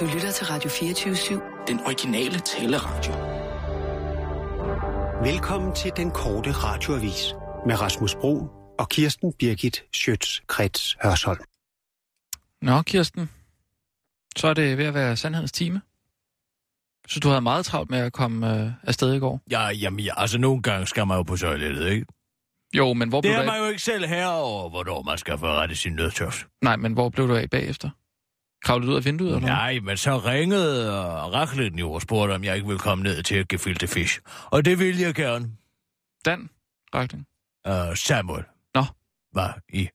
Du lytter til Radio 24-7. Den originale taleradio. Velkommen til den korte radioavis med Rasmus Bro og Kirsten Birgit Schøtz-Krets Hørsholm. Nå, Kirsten. Så er det ved at være sandhedens time. Så du havde meget travlt med at komme øh, afsted i går. Ja, jamen, ja, altså nogle gange skal man jo på toilettet, ikke? Jo, men hvor blev Det du er af? man jo ikke selv herover, hvornår man skal forrette sin nødtørst. Nej, men hvor blev du af bagefter? Kravlede ud af vinduet, eller? Nej, men så ringede og Rachleten jo og spurgte, om jeg ikke ville komme ned til at gefilte fish. Og det ville jeg gerne. Dan? Rakling? Uh, Samuel Nå. var i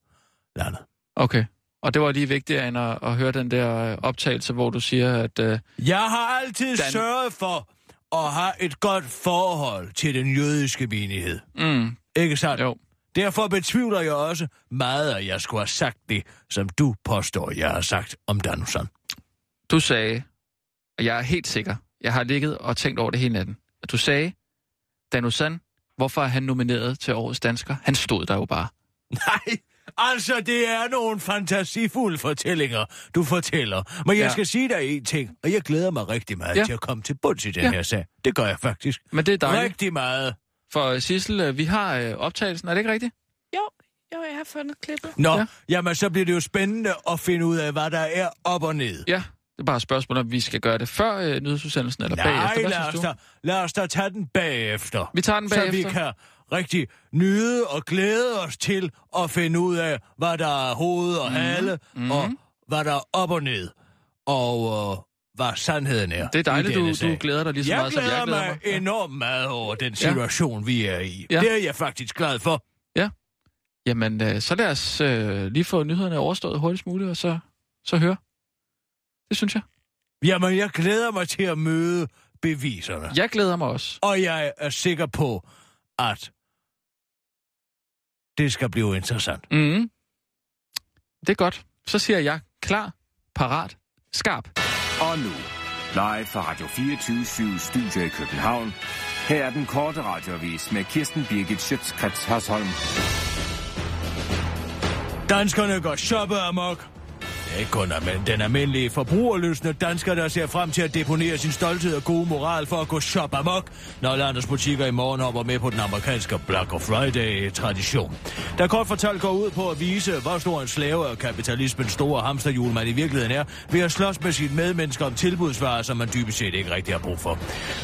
landet. Okay. Og det var lige vigtigere end at, at høre den der øh, optagelse, hvor du siger, at... Øh, Jeg har altid Dan... sørget for at have et godt forhold til den jødiske menighed. mm, Ikke sandt? jo, Derfor betvivler jeg også meget, at jeg skulle have sagt det, som du påstår, jeg har sagt om Danusan. du sagde, og jeg er helt sikker, jeg har ligget og tænkt over det hele natten, at du sagde, Danusan, hvorfor er han nomineret til årets dansker? Han stod der jo bare. Nej, altså det er nogle fantasifulde fortællinger, du fortæller. Men jeg Ja. skal sige dig en ting, og jeg glæder mig rigtig meget ja. til at komme til bunds i den Ja. her sag. Det gør jeg faktisk. Men det er dejligt, Rigtig meget. For Sissel, øh, vi har øh, optagelsen, er det ikke rigtigt? Jo, jo, jeg har fundet klippet. Nå, Ja. ja. jamen så bliver det jo spændende at finde ud af, hvad der er op og ned. Ja, det er bare et spørgsmål, om vi skal gøre det før øh, nyhedsudsendelsen eller Nej, bagefter. Hvad lad os, da, lad os da tage den bagefter. Vi tager den Så bagefter. vi kan rigtig nyde og glæde os til at finde ud af, hvad der er hoved og hale, Mhm. mm. og hvad der er op og ned, og øh, hvad sandheden er. Det er dejligt, du, sag. du glæder dig lige så jeg meget, som jeg glæder mig. Ja. enormt meget over den situation, ja. vi er i. Ja. Ja. Det er jeg faktisk glad for. Jamen, øh, så lad os øh, lige få nyhederne overstået hurtigst muligt, og så, så høre. Det synes jeg. Jamen, jeg glæder mig til at møde beviserne. Jeg glæder mig også. Og jeg er sikker på, at det skal blive interessant. Mm. Det er godt. Så siger jeg klar, parat, skarp. Og nu, live fra Radio 24 Studio i København. Her er den korte radiovis med Kirsten Birgit Schøtzgrads Hasholm. Danskerne går shoppe amok. Ikke kun den almindelige forbrugerløsende dansker, der ser frem til at deponere sin stolthed og gode moral for at gå shop amok, når landets butikker i morgen hopper med på den amerikanske Black Friday-tradition. Der kort fortalt går ud på at vise, hvor stor en slave af kapitalismens store hamsterhjul man i virkeligheden er, ved at slås med sine medmennesker om tilbudsvarer, som man dybest set ikke rigtig har brug for.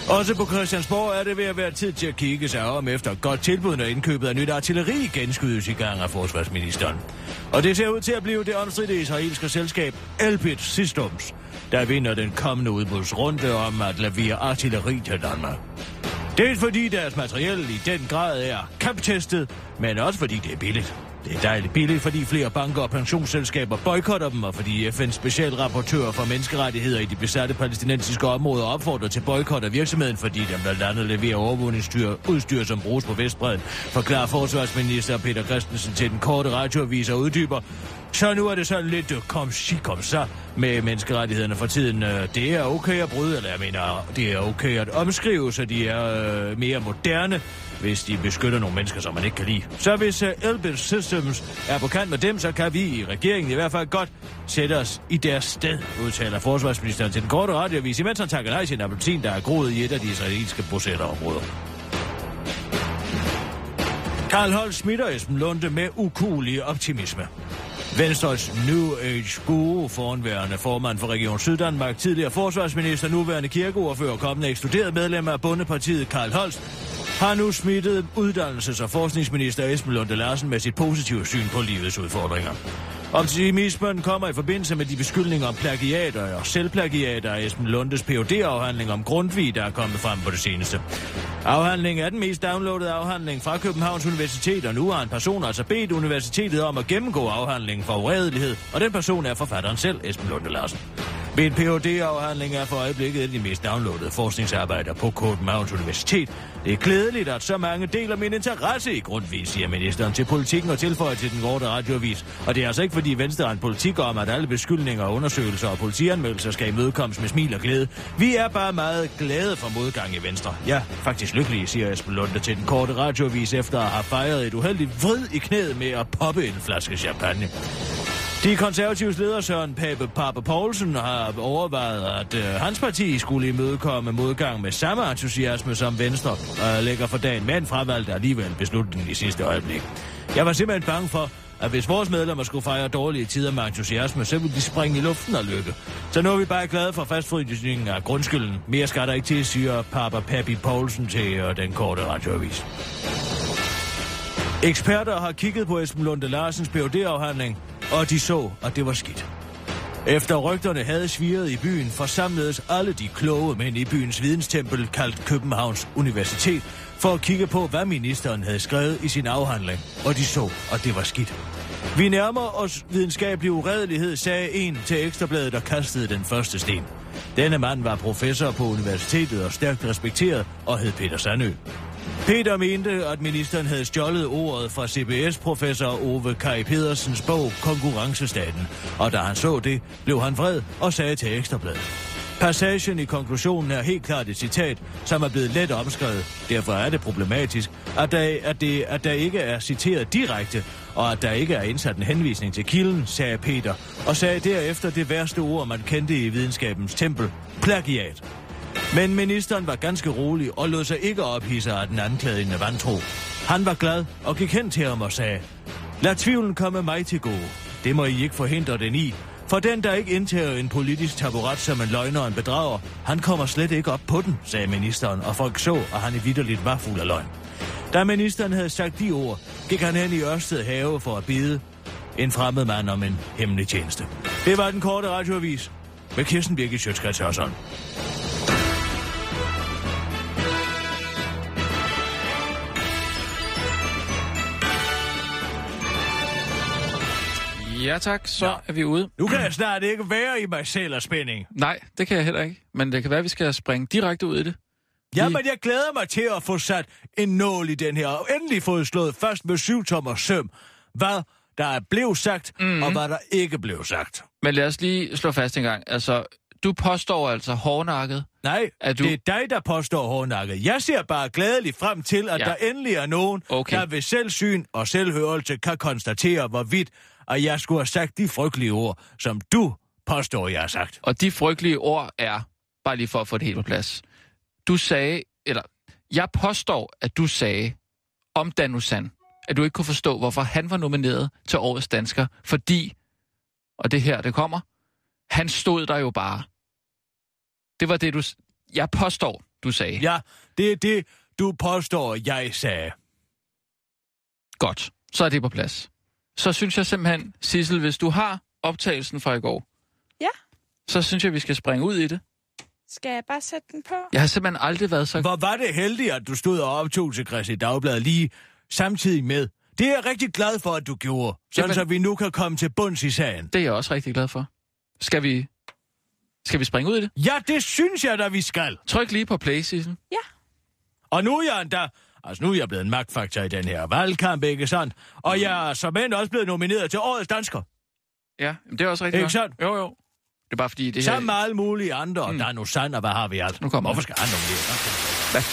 Også på Christiansborg er det ved at være tid til at kigge sig om efter godt tilbud, når indkøbet af nyt artilleri genskydes i gang af forsvarsministeren. Og det ser ud til at blive det omstridte israelske selskab Elbit Systems, der vinder den kommende udbudsrunde om at levere artilleri til Danmark. Det er fordi deres materiel i den grad er kamptestet, men også fordi det er billigt. Det er dejligt billigt, fordi flere banker og pensionsselskaber boykotter dem, og fordi FN's specialrapportør for menneskerettigheder i de besatte palæstinensiske områder opfordrer til boykot af virksomheden, fordi den blandt andet leverer overvågningsudstyr, udstyr, som bruges på Vestbredden, forklarer forsvarsminister Peter Christensen til den korte radioavis og uddyber. Så nu er det sådan lidt øh, kom si kom så med menneskerettighederne for tiden. Øh, det er okay at bryde, eller jeg mener, det er okay at omskrive, så de er øh, mere moderne, hvis de beskytter nogle mennesker, som man ikke kan lide. Så hvis uh, Elbit Systems er på kant med dem, så kan vi i regeringen i hvert fald godt sætte os i deres sted, udtaler forsvarsministeren til den korte radiovis, imens han takker nej til en appelsin, der er groet i et af de israelske bosætterområder. Karl Holst smitter Esben Lunde med ukulig optimisme. Venstres New Age guru, foranværende formand for Region Syddanmark, tidligere forsvarsminister, nuværende kirkeordfører og kommende ekskluderet medlem af Bundepartiet Karl Holst, har nu smittet uddannelses- og forskningsminister Esben Lunde Larsen med sit positive syn på livets udfordringer. Optimismen kommer i forbindelse med de beskyldninger om plagiater og selvplagiater af Esben Lundes phd afhandling om Grundtvig, der er kommet frem på det seneste. Afhandlingen er den mest downloadede afhandling fra Københavns Universitet, og nu har en person altså bedt universitetet om at gennemgå afhandlingen for uredelighed, og den person er forfatteren selv, Esben Lunde Larsen. Min phd afhandling er for øjeblikket et af de mest downloadede forskningsarbejder på Københavns Universitet. Det er glædeligt, at så mange deler min interesse i Grundtvig, siger ministeren til politikken og tilføjer til den korte radioavis. Og det er altså ikke fordi Venstre har en politik om, at alle beskyldninger, undersøgelser og politianmeldelser skal imødekommes med smil og glæde. Vi er bare meget glade for modgang i Venstre. Ja, faktisk lykkelige, siger Esben Lunde til den korte radioavis efter at have fejret et uheldigt vrid i knæet med at poppe en flaske champagne. De konservatives leder Søren Pape Pape Poulsen har overvejet, at øh, hans parti skulle imødekomme modgang med samme entusiasme som Venstre, og lægger for dagen, men fravalgte alligevel beslutningen i sidste øjeblik. Jeg var simpelthen bange for, at hvis vores medlemmer skulle fejre dårlige tider med entusiasme, så ville de springe i luften og lykke. Så nu er vi bare glade for fastfrydelsen af grundskylden. Mere skal der ikke til, siger Papa Pappy Poulsen til øh, den korte radioavis. Eksperter har kigget på Esben Lunde Larsens phd afhandling og de så, at det var skidt. Efter rygterne havde sviret i byen, forsamledes alle de kloge mænd i byens videnstempel, kaldt Københavns Universitet, for at kigge på, hvad ministeren havde skrevet i sin afhandling, og de så, at det var skidt. Vi nærmer os videnskabelig uredelighed, sagde en til Ekstrabladet, der kastede den første sten. Denne mand var professor på universitetet og stærkt respekteret og hed Peter Sandø. Peter mente, at ministeren havde stjålet ordet fra CBS-professor Ove Kai Pedersens bog Konkurrencestaten, og da han så det, blev han vred og sagde til Ekstrabladet. Passagen i konklusionen er helt klart et citat, som er blevet let omskrevet. Derfor er det problematisk, at der, at, det, at der ikke er citeret direkte, og at der ikke er indsat en henvisning til kilden, sagde Peter, og sagde derefter det værste ord, man kendte i videnskabens tempel, plagiat. Men ministeren var ganske rolig og lod sig ikke ophisse af den anklagende vantro. Han var glad og gik hen til ham og sagde, Lad tvivlen komme mig til gode. Det må I ikke forhindre den i. For den, der ikke indtager en politisk taburet som en løgner og en bedrager, han kommer slet ikke op på den, sagde ministeren, og folk så, at han i vidderligt var fuld af løgn. Da ministeren havde sagt de ord, gik han hen i Ørsted have for at bide en fremmed mand om en hemmelig tjeneste. Det var den korte radioavis med Kirsten Birgit Sjøtskrets Ja tak, så Ja. er vi ude. Nu kan jeg snart ikke være i mig selv af spænding. Nej, det kan jeg heller ikke. Men det kan være, at vi skal springe direkte ud i det. Jamen, jeg glæder mig til at få sat en nål i den her, og endelig fået slået først med syv tommer søm, hvad der er blevet sagt, mm-hmm. og hvad der ikke blev sagt. Men lad os lige slå fast en gang. Altså, du påstår altså hårdnakket. Nej, Er du- det er dig, der påstår hårdnakket. Jeg ser bare glædeligt frem til, at Ja. der endelig er nogen, Okay. der ved selvsyn og selvhørelse kan konstatere, hvorvidt at jeg skulle have sagt de frygtelige ord, som du påstår, jeg har sagt. Og de frygtelige ord er, bare lige for at få det helt på plads. Du sagde, eller jeg påstår, at du sagde om Danusan, at du ikke kunne forstå, hvorfor han var nomineret til Årets Dansker, fordi, og det her, det kommer, han stod der jo bare. Det var det, du... Jeg påstår, du sagde. Ja, det er det, du påstår, jeg sagde. Godt, så er det på plads. Så synes jeg simpelthen, Sissel, hvis du har optagelsen fra i går, Ja. så synes jeg, vi skal springe ud i det. Skal jeg bare sætte den på? Jeg har simpelthen aldrig været så... Hvor var det heldigt, at du stod og optog til Christi Dagblad lige samtidig med. Det er jeg rigtig glad for, at du gjorde, sådan Jamen- så vi nu kan komme til bunds i sagen. Det er jeg også rigtig glad for. Skal vi... Skal vi springe ud i det? Ja, det synes jeg da, vi skal. Tryk lige på play, Sissel. Og nu er jeg endda... Altså, nu er jeg blevet en magtfaktor i den her valgkamp, ikke sandt? Og jeg er som end også blevet nomineret til Årets Dansker. Ja, men det er også rigtigt. Ikke sandt? Jo, jo. Det er bare fordi, det her... Sammen med alle mulige andre, og der er nu sand, og hvad har vi alt? Nu kommer Hvorfor skal han nominere? Hvad?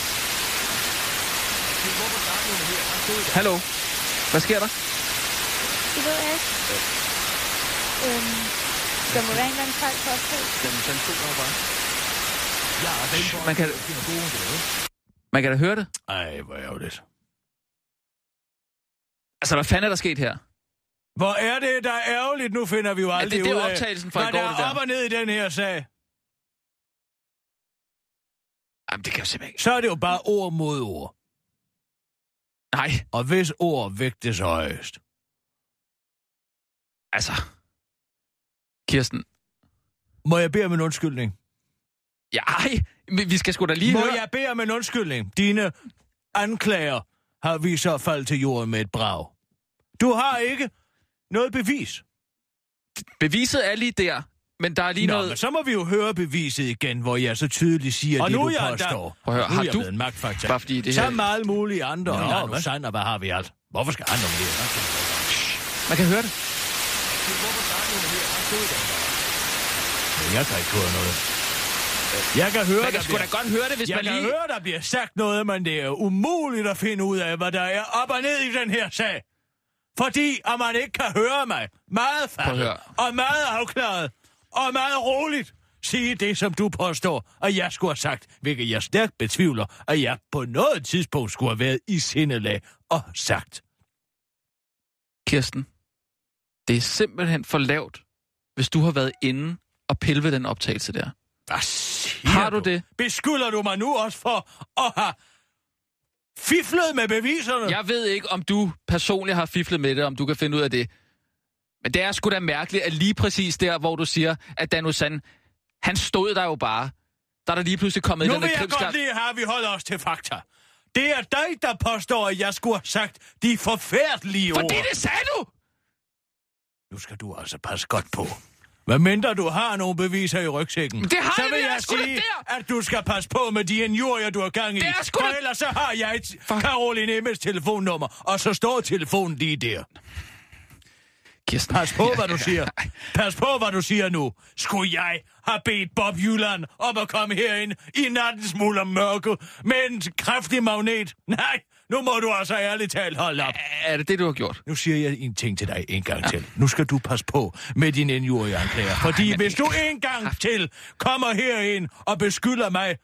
Hallo? Hvad sker der? Det ved jeg ikke. Øhm, der må være en eller anden fejl på optagelsen. Ja, den Man kan, man kan da høre det. Ej, hvor ærgerligt. Altså, hvad fanden er der sket her? Hvor er det, der er ærgerligt? Nu finder vi jo aldrig det er ud af, optagelsen fra i går, der det der. er op og ned i den her sag. Jamen, det kan jeg simpelthen ikke. Så er det jo bare ord mod ord. Nej, Og hvis ord vægtes højest. altså... Kirsten. Må jeg bede om en undskyldning? Ja, ej, vi skal sgu da lige Må høre... jeg bede om en undskyldning? Dine anklager har vist sig at falde til jorden med et brag. Du har ikke noget bevis. Beviset er lige der, men der er lige Nå, noget... men så må vi jo høre beviset igen, hvor jeg så tydeligt siger Og det, nu du jeg påstår. Prøv at høre, nu har jeg du- en magtfaktor. Bare fordi det her- Sammen med alle mulige andre. Nå, Nå, hvad? sand, og hvad har vi alt? Hvorfor skal han nominere? Man kan høre det. Jeg kan ikke høre noget. Jeg kan høre, Man der kan da bliver... godt høre det, hvis Jeg man kan lige... høre, der bliver sagt noget, men det er umuligt at finde ud af, hvad der er op og ned i den her sag. Fordi at man ikke kan høre mig meget høre. og meget afklaret og meget roligt sige det, som du påstår, at jeg skulle have sagt, hvilket jeg stærkt betvivler, at jeg på noget tidspunkt skulle have været i sindelag og sagt. Kirsten, det er simpelthen for lavt, hvis du har været inde og pille ved den optagelse der. Hvad siger Har du det? Beskylder du mig nu også for at have fiflet med beviserne? Jeg ved ikke, om du personligt har fiflet med det, om du kan finde ud af det. Men det er sgu da mærkeligt, at lige præcis der, hvor du siger, at Dan Sand, han stod der jo bare. Der er der lige pludselig kommet Nu den vil der jeg krimskab. godt lige have, at vi holder os til fakta. Det er dig, der påstår, at jeg skulle have sagt de forfærdelige ord. Fordi det sagde du! Nu skal du altså passe godt på. Hvad mindre du har nogle beviser i rygsækken, Det har så jeg, vil jeg da sige, der. at du skal passe på med de injurier, du har gang i. Det er sgu For ellers så har jeg et For- Caroline Emmets telefonnummer, og så står telefonen lige der. Kirsten. Pas på, hvad du siger. Pas på, hvad du siger nu. Skulle jeg have bedt Bob Jylland om at komme herind i nattens muld og mørke med en kraftig magnet? Nej, nu må du altså ærligt talt holde op. Er det det, du har gjort? Nu siger jeg en ting til dig en gang ja. til. Nu skal du passe på med din injurieanklager. Fordi men hvis du en gang til kommer herind og beskylder mig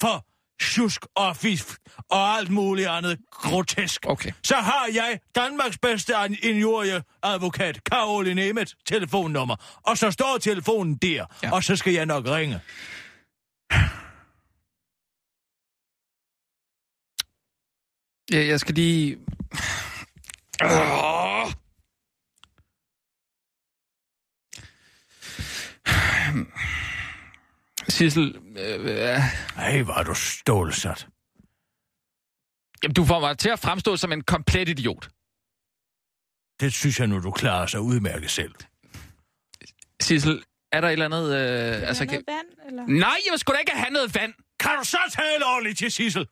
for tjusk og fisk og alt muligt andet grotesk, Okay. så har jeg Danmarks bedste injurieadvokat, Caroline Emmet, telefonnummer. Og så står telefonen der, ja. og så skal jeg nok ringe. Ja, jeg skal lige... Oh. Sissel, øh, øh, Ej, hvor er du stålsat. jamen, du får mig til at fremstå som en komplet idiot. Det synes jeg nu, du klarer sig udmærket selv. Sissel, er der et eller andet... Øh, Altså, altså, noget kan... vand, eller? Nej, jeg sgu da ikke have noget vand. Kan du så tale ordentligt til Sissel?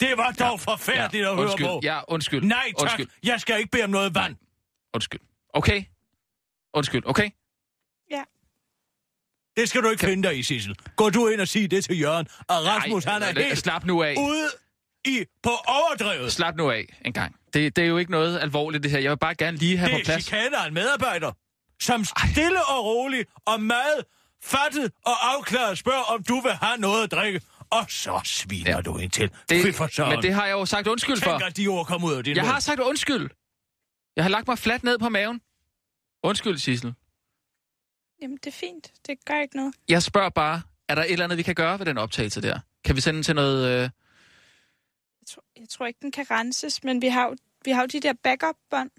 Det var dog ja. forfærdeligt at høre undskyld. på. Ja, undskyld. Nej, tak. Undskyld. Jeg skal ikke bede om noget vand. Undskyld. Okay? Undskyld, okay? Ja. Det skal du ikke finde dig i, Sissel. Gå du ind og sig det til Jørgen. Og Rasmus, Ej, han er øh, helt Slap nu af. ude i, på overdrevet. Slap nu af en gang. Det, det er jo ikke noget alvorligt, det her. Jeg vil bare gerne lige have på Det er plads. chikane af en medarbejder, som stille og roligt og meget fattet og afklaret spørger, om du vil have noget at drikke. Og så sviner Ja. du ind til. Det, men det har jeg jo sagt undskyld for. Tænk, at de ord kommer ud af din Jeg mund. har sagt undskyld. Jeg har lagt mig fladt ned på maven. Undskyld, Sissel. Jamen, det er fint. Det gør ikke noget. Jeg spørger bare, er der et eller andet, vi kan gøre ved den optagelse der? Kan vi sende den til noget... Øh... Jeg tror, jeg tror ikke, den kan renses, men vi har jo, vi har jo de der backup-bånd.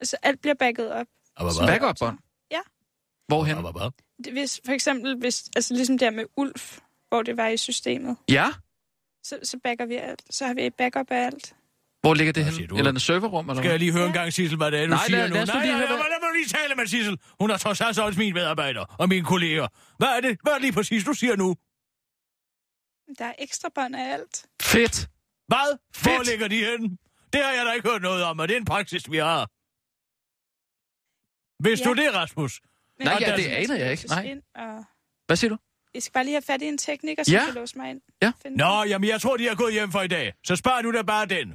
Altså, alt bliver backet op. Backup-bånd? Ja. Hvorhen? Hvis, for eksempel, hvis, altså ligesom der med Ulf, hvor det var i systemet, Ja? så, så backer vi alt. Så har vi et backup af alt. Hvor ligger det hen? Eller en serverrum? Eller Skal jeg lige høre en gang, Sissel, hvad det er, du Nej, siger lad- nu? lad nej, lige nej, høre, nej, lad mig lige tale med Sissel. Hun er trods alt også min medarbejder og mine kolleger. Hvad er det? Hvad er det lige præcis, du siger nu? Der er ekstra bånd af alt. Fedt! Hvad? Hvor Fedt. ligger de henne? Det har jeg da ikke hørt noget om, og det er en praksis, vi har. Vidste Ja. du det, Rasmus? Men Nej, ja, det aner jeg ikke. Nej. Og Hvad siger du? Jeg skal bare lige have fat i en tekniker, som Ja. kan låse mig ind. Ja. Finde Nå, jamen jeg tror, de er gået hjem for i dag. Så spar nu da bare den.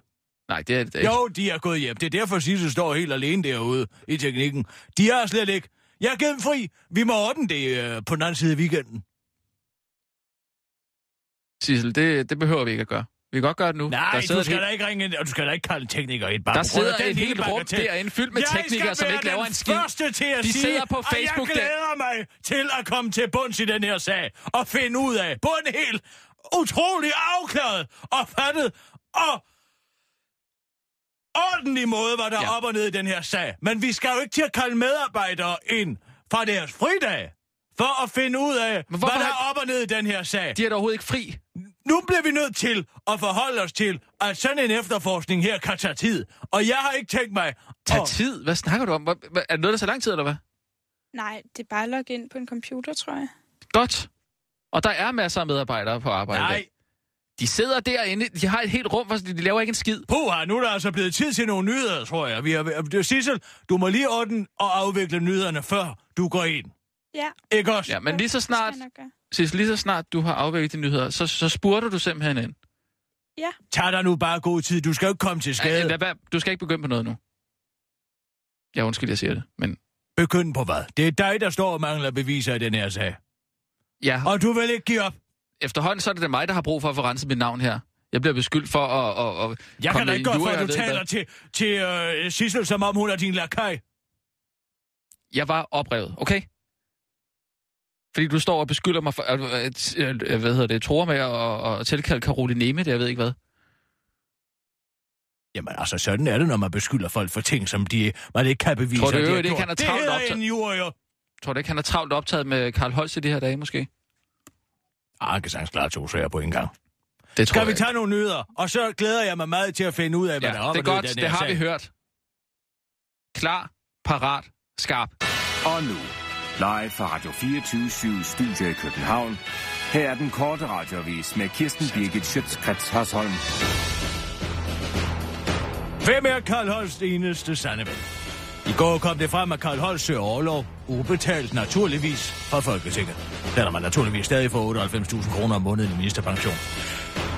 Nej, det er det ikke. Jo, de er gået hjem. Det er derfor, Sissel står helt alene derude i teknikken. De er slet ikke. Jeg har givet dem fri. Vi må ordne det øh, på den anden side af weekenden. Sissel, det, det behøver vi ikke at gøre. Vi kan godt gøre det nu. Nej, der sidder du skal et da ikke ringe ind, og du skal da ikke kalde tekniker ind. Bare Der sidder den et helt rum derinde fyldt med Jeg teknikere, som ikke laver en skid. første til at De sige, sidder på Facebook jeg der. glæder mig til at komme til bunds i den her sag og finde ud af på en helt utrolig afklaret og fattet og ordentlig måde, hvad der Ja. op og ned i den her sag. Men vi skal jo ikke til at kalde medarbejdere ind fra deres fridag for at finde ud af, hvad der er op og ned i den her sag. De er da overhovedet ikke fri. Nu bliver vi nødt til at forholde os til, at sådan en efterforskning her kan tage tid. Og jeg har ikke tænkt mig... Tag at- tid. Hvad snakker du om? Hvad, hvad, er det noget, der så lang tid, eller hvad? Nej, det er bare at logge ind på en computer, tror jeg. Godt. Og der er masser af medarbejdere på arbejde Nej. De sidder derinde, de har et helt rum, hvor de, de laver ikke en skid. Puha, nu er der altså blevet tid til nogle nyheder, tror jeg. Vi det er Sissel, du må lige ordne og afvikle nyhederne, før du går ind. Ja, Ikke også? Ja, men lige så det skal snart, Sissel, lige så snart du har afvækket de nyheder, så, så spurter du simpelthen ind. Ja, Tag dig nu bare god tid. Du skal jo ikke komme til skade. Lad, være- du skal ikke begynde på noget nu. Ja, undskyld, jeg siger det, men Begynd på hvad? Det er dig, der står og mangler beviser i den her sag. ja, Og du vil ikke give op. efterhånden så er det mig, der har brug for at få renset mit navn her. Jeg bliver beskyldt for at, at, at Jeg komme kan da ikke godt for, at du taler hvad. til, til øh, Sissel, som om hun er din lakaj. Jeg var oprevet, okay? Fordi du står og beskylder mig for, at, at, at, at hvad hedder det, tror med at, at tilkalde Caroline Neme, det jeg ved ikke hvad. Jamen altså, sådan er det, når man beskylder folk for ting, som de, man ikke kan bevise. Tror du at de i har øvrigt ikke, gjort. han er Det travlt hedder optaget? en jurier. Tror du ikke, han er travlt optaget med Karl Holst i de her dage, måske? Ah, han kan sagtens klare to sager på en gang. Det tror Skal jeg vi ikke. tage nogle nyheder? Og så glæder jeg mig meget til at finde ud af, hvad Ja, der er op det er godt, det har sag. vi hørt. Klar, parat, skarp. Og nu, live fra Radio 24 Studio i København. Her er den korte radiovis med Kirsten Birgit Schøtzgrads Hasholm. Hvem er Karl Holst eneste sande ven? I går kom det frem, at Karl Holst søger overlov, ubetalt naturligvis, fra Folketinget. Selvom man naturligvis stadig får 98.000 kroner om måneden i ministerpension.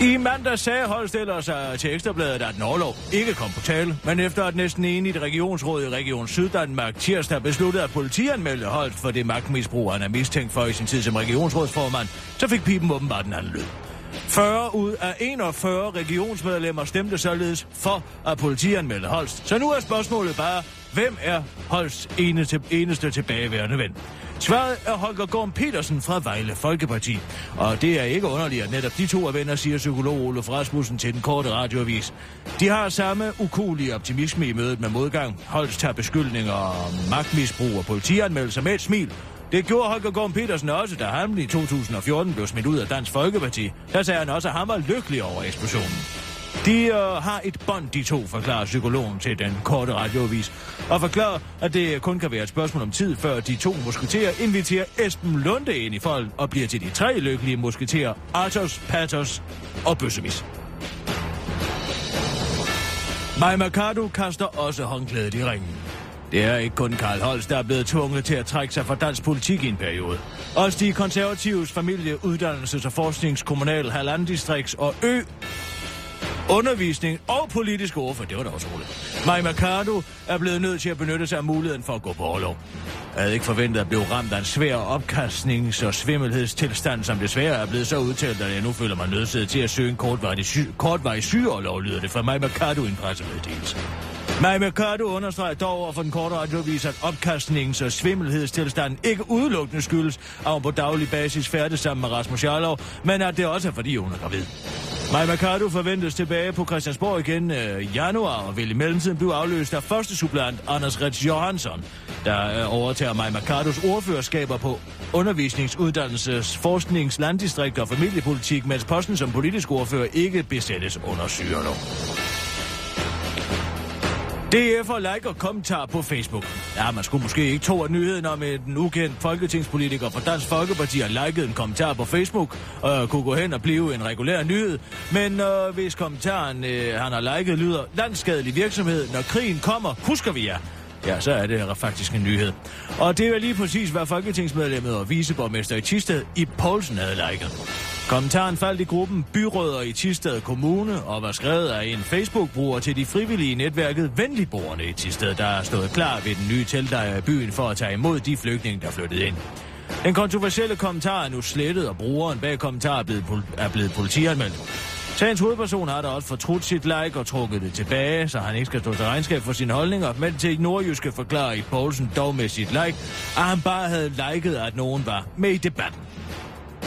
I mandag sagde Holst ellers til Ekstrabladet, at en overlov ikke kom på tale, men efter at næsten enigt regionsråd i Region Syddanmark tirsdag besluttede at politianmelde Holst for det magtmisbrug, han er mistænkt for i sin tid som regionsrådsformand, så fik pipen åbenbart en anden lyd. 40 ud af 41 regionsmedlemmer stemte således for at politianmelde Holst. Så nu er spørgsmålet bare, hvem er Holsts eneste, eneste tilbageværende ven? Svaret er Holger Gorm Petersen fra Vejle Folkeparti. Og det er ikke underligt, at netop de to er venner, siger psykolog Olof Rasmussen til den korte radioavis. De har samme ukulige optimisme i mødet med modgang. Holst tager beskyldninger om magtmisbrug og politianmeldelser med et smil. Det gjorde Holger Gorm Petersen også, da han i 2014 blev smidt ud af Dansk Folkeparti. Der sagde han også, at han var lykkelig over eksplosionen. De øh, har et bånd, de to, forklarer psykologen til den korte radioavis. Og forklarer, at det kun kan være et spørgsmål om tid, før de to musketerer inviterer Esben Lunde ind i folk og bliver til de tre lykkelige musketerer Athos, Pathos og Bøssemis. Maja Mercado kaster også håndklædet i ringen. Det er ikke kun Karl Holst, der er blevet tvunget til at trække sig fra dansk politik i en periode. Også de konservatives familie, uddannelses- og forskningskommunal, halvandistrikts og ø undervisning og politisk ordfører. Det var da også roligt. Mai Mercado er blevet nødt til at benytte sig af muligheden for at gå på overlov. Jeg havde ikke forventet at blive ramt af en svær opkastnings- og svimmelhedstilstand, som desværre er blevet så udtalt, at jeg nu føler mig nødsaget til at søge en kortvarig, sy- kortvarig sygeoverlov, lyder det fra Mai Mercado i en pressemeddelelse. Mai Mercado understreger dog over for den korte radiovis, at opkastnings- og svimmelhedstilstanden ikke udelukkende skyldes, at hun på daglig basis færdes sammen med Rasmus Jarlov, men at det også er fordi hun er gravid. Maja Mercado forventes tilbage på Christiansborg igen øh, i januar, og vil i mellemtiden blive afløst af første supplant Anders Rets Johansson, der øh, overtager Maja Mercados ordførerskaber på undervisnings-, uddannelses-, forsknings-, landdistrikter og familiepolitik, mens posten som politisk ordfører ikke besættes under nu. DF og like og kommentar på Facebook. Ja, man skulle måske ikke tro, at nyheden om en ukendt folketingspolitiker fra Dansk Folkeparti har liket en kommentar på Facebook og kunne gå hen og blive en regulær nyhed. Men øh, hvis kommentaren, øh, han har liket, lyder landskadelig virksomhed, når krigen kommer, husker vi jer. Ja, så er det faktisk en nyhed. Og det er lige præcis, hvad folketingsmedlemmet og viceborgmester i Tisted i Poulsen havde liket. Kommentaren faldt i gruppen Byråder i Tisted Kommune og var skrevet af en Facebook-bruger til de frivillige netværket Venligboerne i Tisted, der er stået klar ved den nye teltlejr i byen for at tage imod de flygtninge, der flyttede ind. Den kontroversielle kommentar er nu slettet, og brugeren bag kommentar er blevet, er blevet politianmeldt. Sagens hovedperson har da også fortrudt sit like og trukket det tilbage, så han ikke skal stå til regnskab for sine holdninger, men til nordjyske forklarer i Poulsen dog med sit like, at han bare havde liket, at nogen var med i debatten.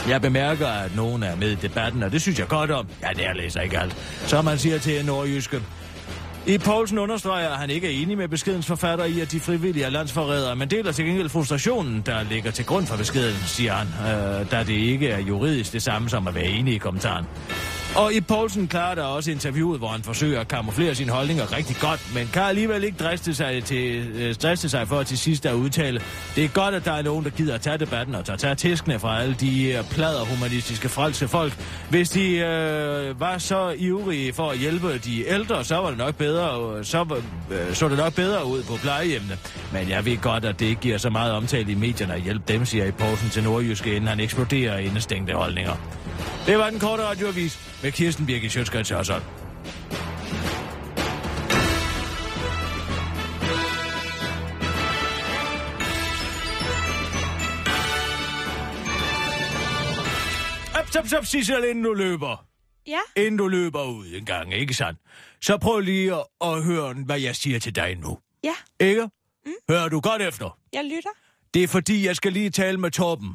Jeg bemærker, at nogen er med i debatten, og det synes jeg godt om. Ja, det er læser ikke alt. Som man siger til en nordjyske. I Poulsen understreger, at han ikke er enig med beskedens forfatter i, at de frivillige er landsforrædere, men deler til gengæld frustrationen, der ligger til grund for beskeden, siger han, øh, da det ikke er juridisk det samme som at være enig i kommentaren. Og i Poulsen klarer der også interviewet, hvor han forsøger at kamuflere sine holdninger rigtig godt, men kan alligevel ikke driste sig, til, øh, driste sig for at til sidst at udtale, det er godt, at der er nogen, der gider at tage debatten og tage, tage tæskene fra alle de øh, plader humanistiske frelse folk. Hvis de øh, var så ivrige for at hjælpe de ældre, så var det nok bedre, øh, så, var- øh, så det nok bedre ud på plejehjemmene. Men jeg ved godt, at det ikke giver så meget omtale i medierne at hjælpe dem, siger i Poulsen til Nordjyske, inden han eksploderer i indestængte holdninger. Det var den korte radioavis med Kirsten Birgit Sjøtskrets Hørsholm. Op, top, top, Sissel, inden du løber. Ja. Inden du løber ud en gang, ikke sandt? Så prøv lige at, at høre, hvad jeg siger til dig nu. Ja. Ikke? Mm. Hører du godt efter? Jeg lytter. Det er fordi, jeg skal lige tale med Torben.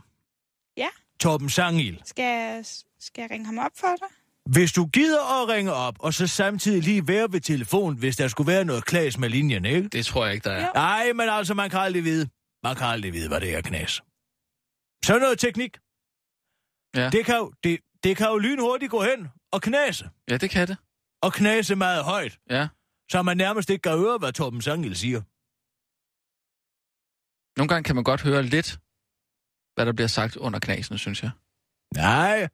Ja. Torben Sangil. Skal, skal jeg ringe ham op for dig? Hvis du gider at ringe op, og så samtidig lige være ved telefon, hvis der skulle være noget klas med linjen, ikke? Det tror jeg ikke, der er. Nej, men altså, man kan aldrig vide. Man kan aldrig vide, hvad det er knas. Så noget teknik. Ja. Det kan, jo, det, det kan jo lynhurtigt gå hen og knase. Ja, det kan det. Og knase meget højt, Ja. så man nærmest ikke kan høre, hvad Torben Sangil siger. Nogle gange kan man godt høre lidt, hvad der bliver sagt under knasen, synes jeg. Nej,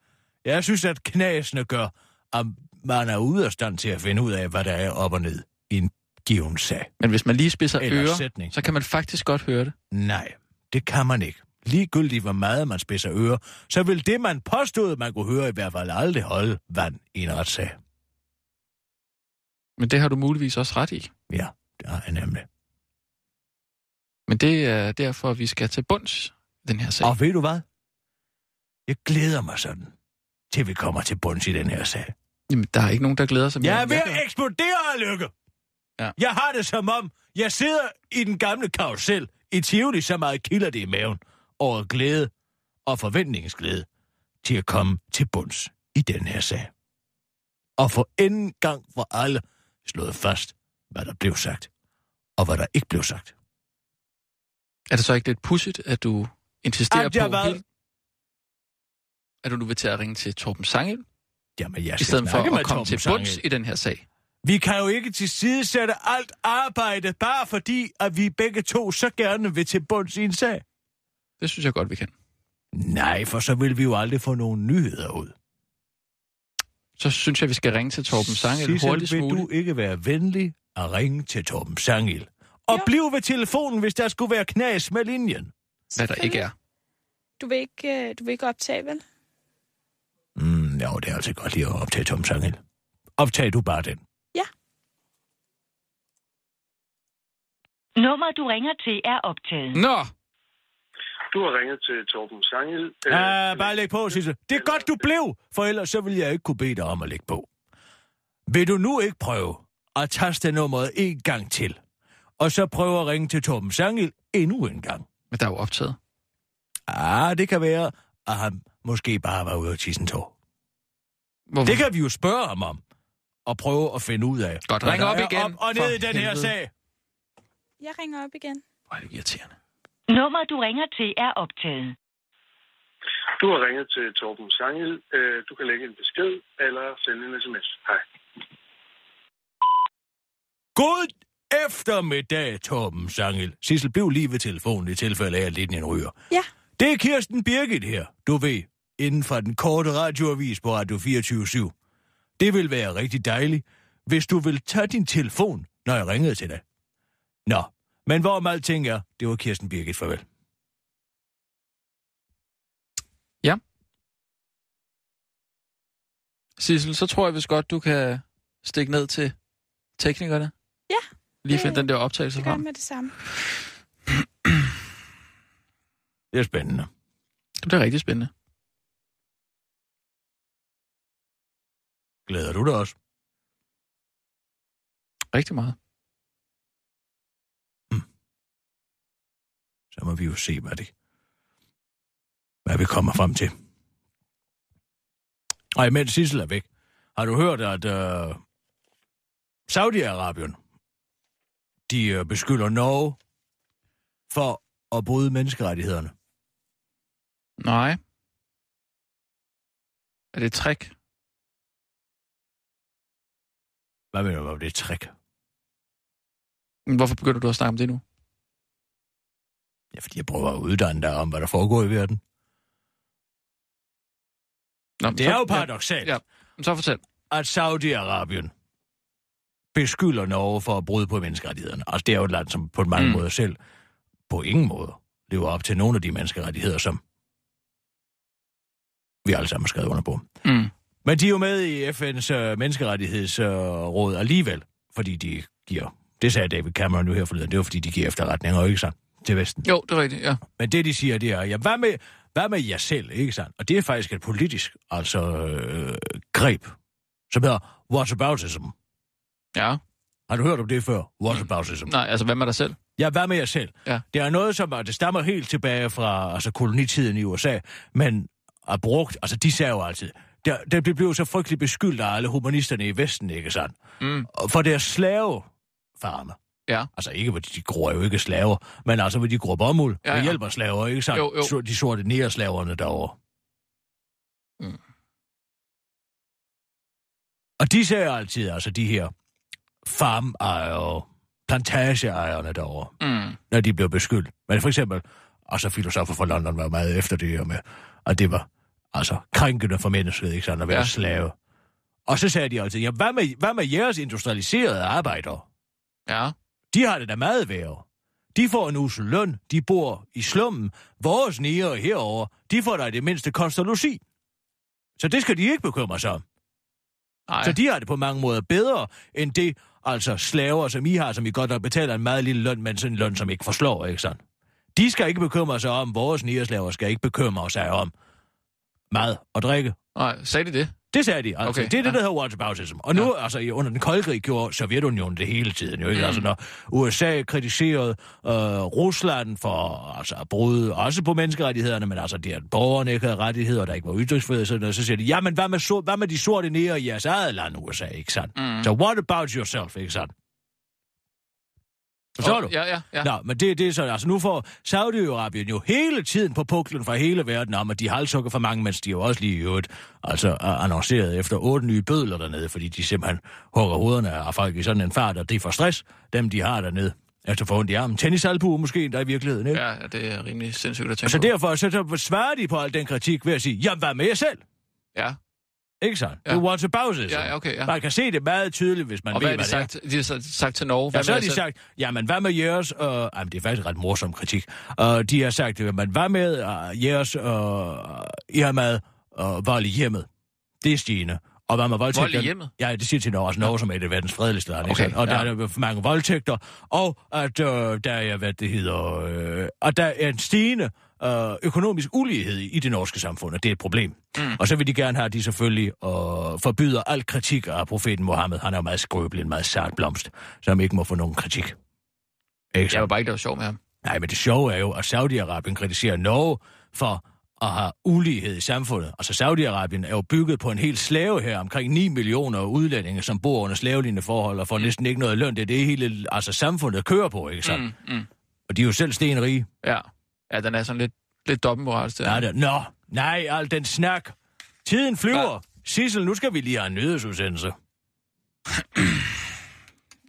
jeg synes, at knasene gør, at man er ude af stand til at finde ud af, hvad der er op og ned i en given sag. Men hvis man lige spidser Eller ører, sætning. så kan man faktisk godt høre det. Nej, det kan man ikke. Ligegyldigt hvor meget man spidser ører, så vil det, man påstod, man kunne høre, i hvert fald aldrig holde vand i en retssag. Men det har du muligvis også ret i. Ja, det har jeg nemlig. Men det er derfor, vi skal til bunds den her sag. Og ved du hvad? Jeg glæder mig sådan, til vi kommer til bunds i den her sag. Jamen, der er ikke nogen, der glæder sig mere. Jeg er ved at eksplodere af lykke. Ja. Jeg har det som om, jeg sidder i den gamle karusel i Tivoli, så meget kilder det i maven over glæde og forventningsglæde til at komme til bunds i den her sag. Og for en gang for alle slået fast, hvad der blev sagt, og hvad der ikke blev sagt. Er det så ikke lidt pudsigt, at du insisterer At på, var- hele... at du nu vil til at ringe til Torben Sangel, Jamen, jeg i skal stedet for at komme Torben til Sangel. bunds i den her sag? Vi kan jo ikke tilsidesætte alt arbejde, bare fordi, at vi begge to så gerne vil til bunds i en sag. Det synes jeg godt, vi kan. Nej, for så vil vi jo aldrig få nogen nyheder ud. Så synes jeg, vi skal ringe til Torben Sangel Sissel, hurtigst vil muligt. du ikke være venlig at ringe til Torben Sangil? Og Jo. bliv ved telefonen, hvis der skulle være knas med linjen. Hvad der ikke er. Du vil ikke, øh, du vil ikke optage, vel? Jo, det er altså godt lige at optage Torben Sangil. Optag du bare den. Nummer, du ringer til, er optaget. Nå, Du har ringet til Torben Sangel. Øh, Ja, bare læg på, Sissel. Det er godt, du blev, for ellers så vil jeg ikke kunne bede dig om at lægge på. Vil du nu ikke prøve at taste nummeret en gang til, og så prøve at ringe til Torben Sangil endnu en gang? men der er jo optaget. Ah, det kan være, at han måske bare var ude af tisse en tår. Hvorfor? Det kan vi jo spørge ham om, og prøve at finde ud af. Godt, ring op igen, Op og ned i den her sag. Jeg ringer op igen. Hvor er det irriterende. Nummer, du ringer til, er optaget. Du har ringet til Torben Sangel. Øh, du kan lægge en besked eller sende en sms. Hej. God eftermiddag, Torben Sangel. Sissel, bliv lige ved telefonen i tilfælde af, at linjen ryger. Ja, Det er Kirsten Birgit her, du ved, inden for den korte radioavis på Radio 24 Det vil være rigtig dejligt, hvis du vil tage din telefon, når jeg ringede til dig. Nå, men hvorom alting er, det var Kirsten Birgit farvel. Sissel, så tror jeg vist godt, du kan stikke ned til teknikerne. Ja, Lige det- finde den der optagelse det frem. med det samme. Det er spændende. Det bliver rigtig spændende. Glæder du dig også? Rigtig meget. Så må vi jo se, hvad det hvad vi kommer frem til. Og imens Sissel er væk, har du hørt, at øh, Saudi-Arabien, de øh, beskylder Norge for at bryde menneskerettighederne. Nej. Er det et trick? Hvad mener du, om det et trick? Hvorfor begynder du at snakke om det nu? Ja, fordi jeg prøver at uddanne dig om, hvad der foregår i verden. Nå, Det er jo paradoxalt, Ja, ja. Så fortæl. at Saudi-Arabien beskylder Norge for at bryde på menneskerettighederne. Altså, det er jo et land, som på mange mm. måder selv på ingen måde lever op til nogle af de menneskerettigheder, som vi alle sammen har skrevet under på. Mm. Men de er jo med i FN's uh, menneskerettighedsråd alligevel, fordi de giver... Det sagde David Cameron jo her forleden, det var fordi, de giver efterretninger, ikke sandt? Til Vesten. Jo, det er rigtigt, ja. Men det, de siger, det er, ja, hvad med, hvad med jer selv, ikke sandt? Og det er faktisk et politisk, altså, øh, greb, som hedder whataboutism. Ja. Har du hørt om det før? Whataboutism. Nej, altså, hvad med dig selv? Ja, hvad med jer selv? Ja. Det er noget, som det stammer helt tilbage fra altså, kolonitiden i USA, men er brugt, altså de sagde jo altid, der, der blev så frygteligt beskyldt af alle humanisterne i Vesten, ikke sandt? Mm. Og For deres slavefarme. Ja. Altså ikke, hvor de, gror jo ikke slaver, men altså, hvor de gror bomuld. Ja, Ja, ja. hjælper slaver, ikke sandt? Jo, jo. De sorte næreslaverne derovre. Mm. Og de sagde altid, altså de her farmejere, plantageejerne derovre, Mm. når de blev beskyldt. Men for eksempel, altså filosofer fra London var meget efter det her med, at det var altså krænkende for mennesket, ikke sandt, at være Ja. slave. Og så sagde de altid, ja, hvad med, hvad med jeres industrialiserede arbejdere? Ja. De har det da meget værre. De får en usel løn, de bor i slummen. Vores niger herover, de får da i det mindste kost og logi. Så det skal de ikke bekymre sig om. Nej. Så de har det på mange måder bedre, end det, altså slaver, som I har, som I godt nok betaler en meget lille løn, men sådan en løn, som ikke forslår, ikke sandt? De skal ikke bekymre sig om, vores nigerslaver skal ikke bekymre sig om mad og drikke. Nej, sagde de det? Det sagde de, altså. Okay, det er det, ja. der hedder whataboutism. Og nu, ja. altså, under den kolde krig gjorde Sovjetunionen det hele tiden, jo ikke? Mm. Altså, når USA kritiserede øh, Rusland for altså, at bryde også på menneskerettighederne, men altså, det at borgerne ikke havde rettigheder, der ikke var ytringsfrihed, sådan så siger de, jamen, hvad med, so- hvad med de sorte nære i jeres eget land, USA, ikke sandt? Mm. Så what about yourself, ikke sandt? Forstår du? Ja, ja, ja. Nå, men det, det er så, altså nu får Saudi-Arabien jo hele tiden på puklen fra hele verden om, at de halshugger for mange, mens de jo også lige i øvrigt, altså er annonceret efter otte nye bødler dernede, fordi de simpelthen hugger hovederne af folk i sådan en fart, og det er for stress, dem de har dernede. Altså for ondt i armen. Tennisalbue måske, der i virkeligheden, ikke? Ja, det er rimelig sindssygt at tænke Så på. derfor så, så svarer de på al den kritik ved at sige, jamen hvad med jer selv? Ja. Ikke sandt? Ja. Ja. Det er whataboutism. Ja, ja, okay, ja. Man kan se det meget tydeligt, hvis man Og ved, hvad er hvad det er. sagt? De har så- sagt til Norge. Ja, hvad så med har de sagt, jamen hvad med jeres... Øh, jamen, det er faktisk ret morsom kritik. Uh, de har sagt, jamen hvad med uh, jeres... Uh, I har med uh, vold i hjemmet. Det er stigende. Og hvad med voldtægter? Vold i hjemmet? Ja, det siger til Norge, også Norge, som er et af verdens fredeligste lande. Okay, og der ja. er for mange voldtægter. Og at øh, der er, hvad det hedder... Øh, og der er en stigende øh, økonomisk ulighed i det norske samfund, og det er et problem. Mm. Og så vil de gerne have, at de selvfølgelig øh, forbyder al kritik af profeten Mohammed. Han er jo meget skrøbelig, en meget sart blomst, som ikke må få nogen kritik. Ikke Jeg var bare ikke, der var sjov med ham. Nej, men det sjove er jo, at Saudi-Arabien kritiserer Norge for at have ulighed i samfundet. Altså Saudi-Arabien er jo bygget på en helt slave her, omkring 9 millioner udlændinge, som bor under slavelignende forhold og får næsten ikke noget løn. Det er det hele altså, samfundet kører på, ikke sandt? Mm, mm. Og de er jo selv stenrige. Ja. Ja, den er sådan lidt, lidt dobbeltmoralsk. Ja. Ja. Der. Nå, nej, al den snak. Tiden flyver. Ja. Sissel, nu skal vi lige have en nyhedsudsendelse.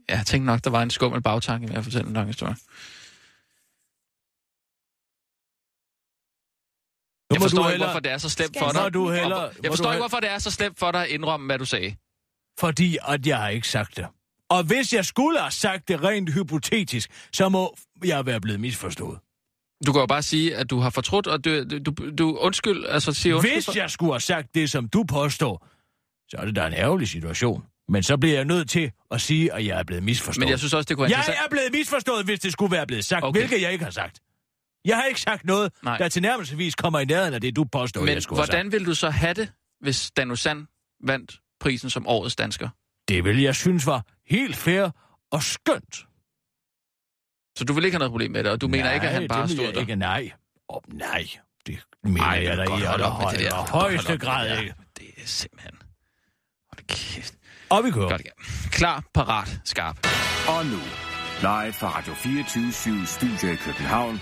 Jeg tænkte nok, der var en skummel bagtanke med at fortælle en lang historie. Nu Jeg forstår du ikke, hellere- hvorfor det er så slemt for dig. Du må Jeg du forstår ikke, hellere- hvorfor det er så slemt for dig at indrømme, hvad du sagde. Fordi at jeg har ikke sagt det. Og hvis jeg skulle have sagt det rent hypotetisk, så må jeg være blevet misforstået. Du kan jo bare sige, at du har fortrudt, og du, du, du undskyld, altså sige undskyld. Hvis jeg skulle have sagt det, som du påstår, så er det da en ærgerlig situation. Men så bliver jeg nødt til at sige, at jeg er blevet misforstået. Men jeg synes også, det kunne være jeg er blevet misforstået, hvis det skulle være blevet sagt, Okay. hvilket jeg ikke har sagt. Jeg har ikke sagt noget, Nej. Der tilnærmelsesvis kommer i nærheden af det, du påstår, Men jeg skulle have hvordan vil du så have det, hvis Danusan vandt prisen som årets dansker? sagt. Det vil jeg synes var helt fair og skønt. Så du vil ikke have noget problem med det, og du mener nej, ikke, at han bare stod der? ikke, nej. Oh, nej, det mener Ej, jeg da i allerhøjeste med grad ikke. Det er simpelthen... Hold kæft. Og vi kører. Godt igen. Klar, parat, skarp. Og nu, live fra Radio 24 Studio i København.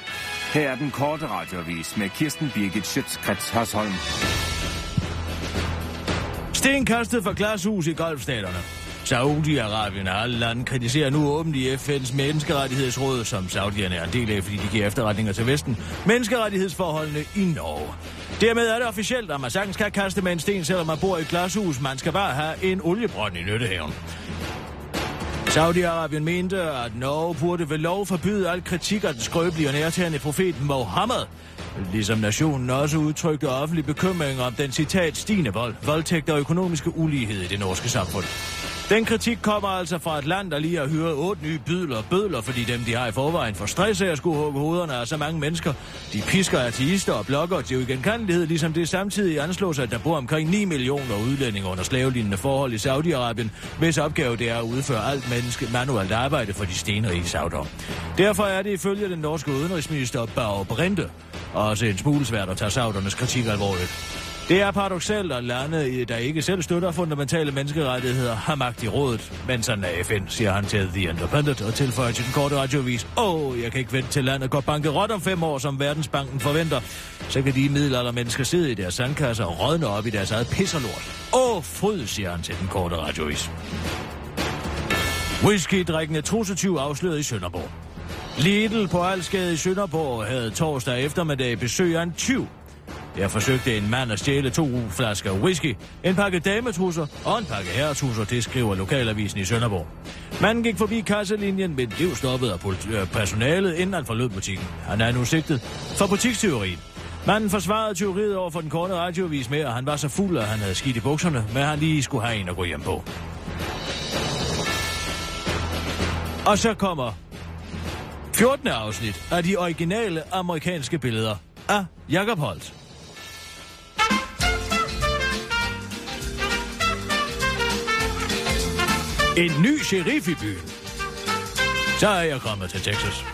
Her er den korte radiovis med Kirsten Birgit Schøtzgrads Hasholm. Sten kastet fra glashus i golfstaterne. Saudi-Arabien og alle lande kritiserer nu åbent i FN's menneskerettighedsråd, som Saudierne er en del af, fordi de giver efterretninger til Vesten, menneskerettighedsforholdene i Norge. Dermed er det officielt, at man sagtens kan kaste med en sten, selvom man bor i et glashus. Man skal bare have en oliebrønd i nyttehaven. Saudi-Arabien mente, at Norge burde ved lov forbyde al kritik af den skrøbelige og nærtagende profet Mohammed. Ligesom nationen også udtrykte offentlig bekymring om den citat stigende vold, voldtægt og økonomiske ulighed i det norske samfund. Den kritik kommer altså fra et land, der lige har hyret otte nye bydler og bødler, fordi dem, de har i forvejen, for stress af at skulle hugge hovederne af så mange mennesker. De pisker ateister og blokker til uigenkendelighed, ligesom det samtidig anslås, at der bor omkring 9 millioner udlændinge under slavelignende forhold i Saudi-Arabien, hvis opgave det er at udføre alt menneske manuelt arbejde for de stenrige sauder. Derfor er det ifølge den norske udenrigsminister Bauer Brinde også en smule svært at tage saudernes kritik alvorligt. Det er paradoxalt, at lande, der ikke selv støtter fundamentale menneskerettigheder, har magt i rådet. Men sådan er FN, siger han til The Independent og tilføjer til den korte radiovis. Åh, oh, jeg kan ikke vente til landet går bankerot om fem år, som Verdensbanken forventer. Så kan de middelalder mennesker sidde i deres sandkasser og rådne op i deres eget pisserlort. Åh, oh, fryd, siger han til den korte radiovis. Whisky-drikkende trusetyv afsløret i Sønderborg. Lidl på Alskade i Sønderborg havde torsdag eftermiddag besøg af en tyv, jeg forsøgte en mand at stjæle to flasker whisky, en pakke dametrusser og en pakke herretrusser, det skriver lokalavisen i Sønderborg. Manden gik forbi kasselinjen, men blev stoppet af øh, personalet, inden han forlod butikken. Han er nu sigtet for butikstyveri. Manden forsvarede tyveriet over for den korte radiovis med, at han var så fuld, at han havde skidt i bukserne, men han lige skulle have en at gå hjem på. Og så kommer 14. afsnit af de originale amerikanske billeder af Jacob Holt. En ny sheriff i byen. Så er jeg kommet til Texas.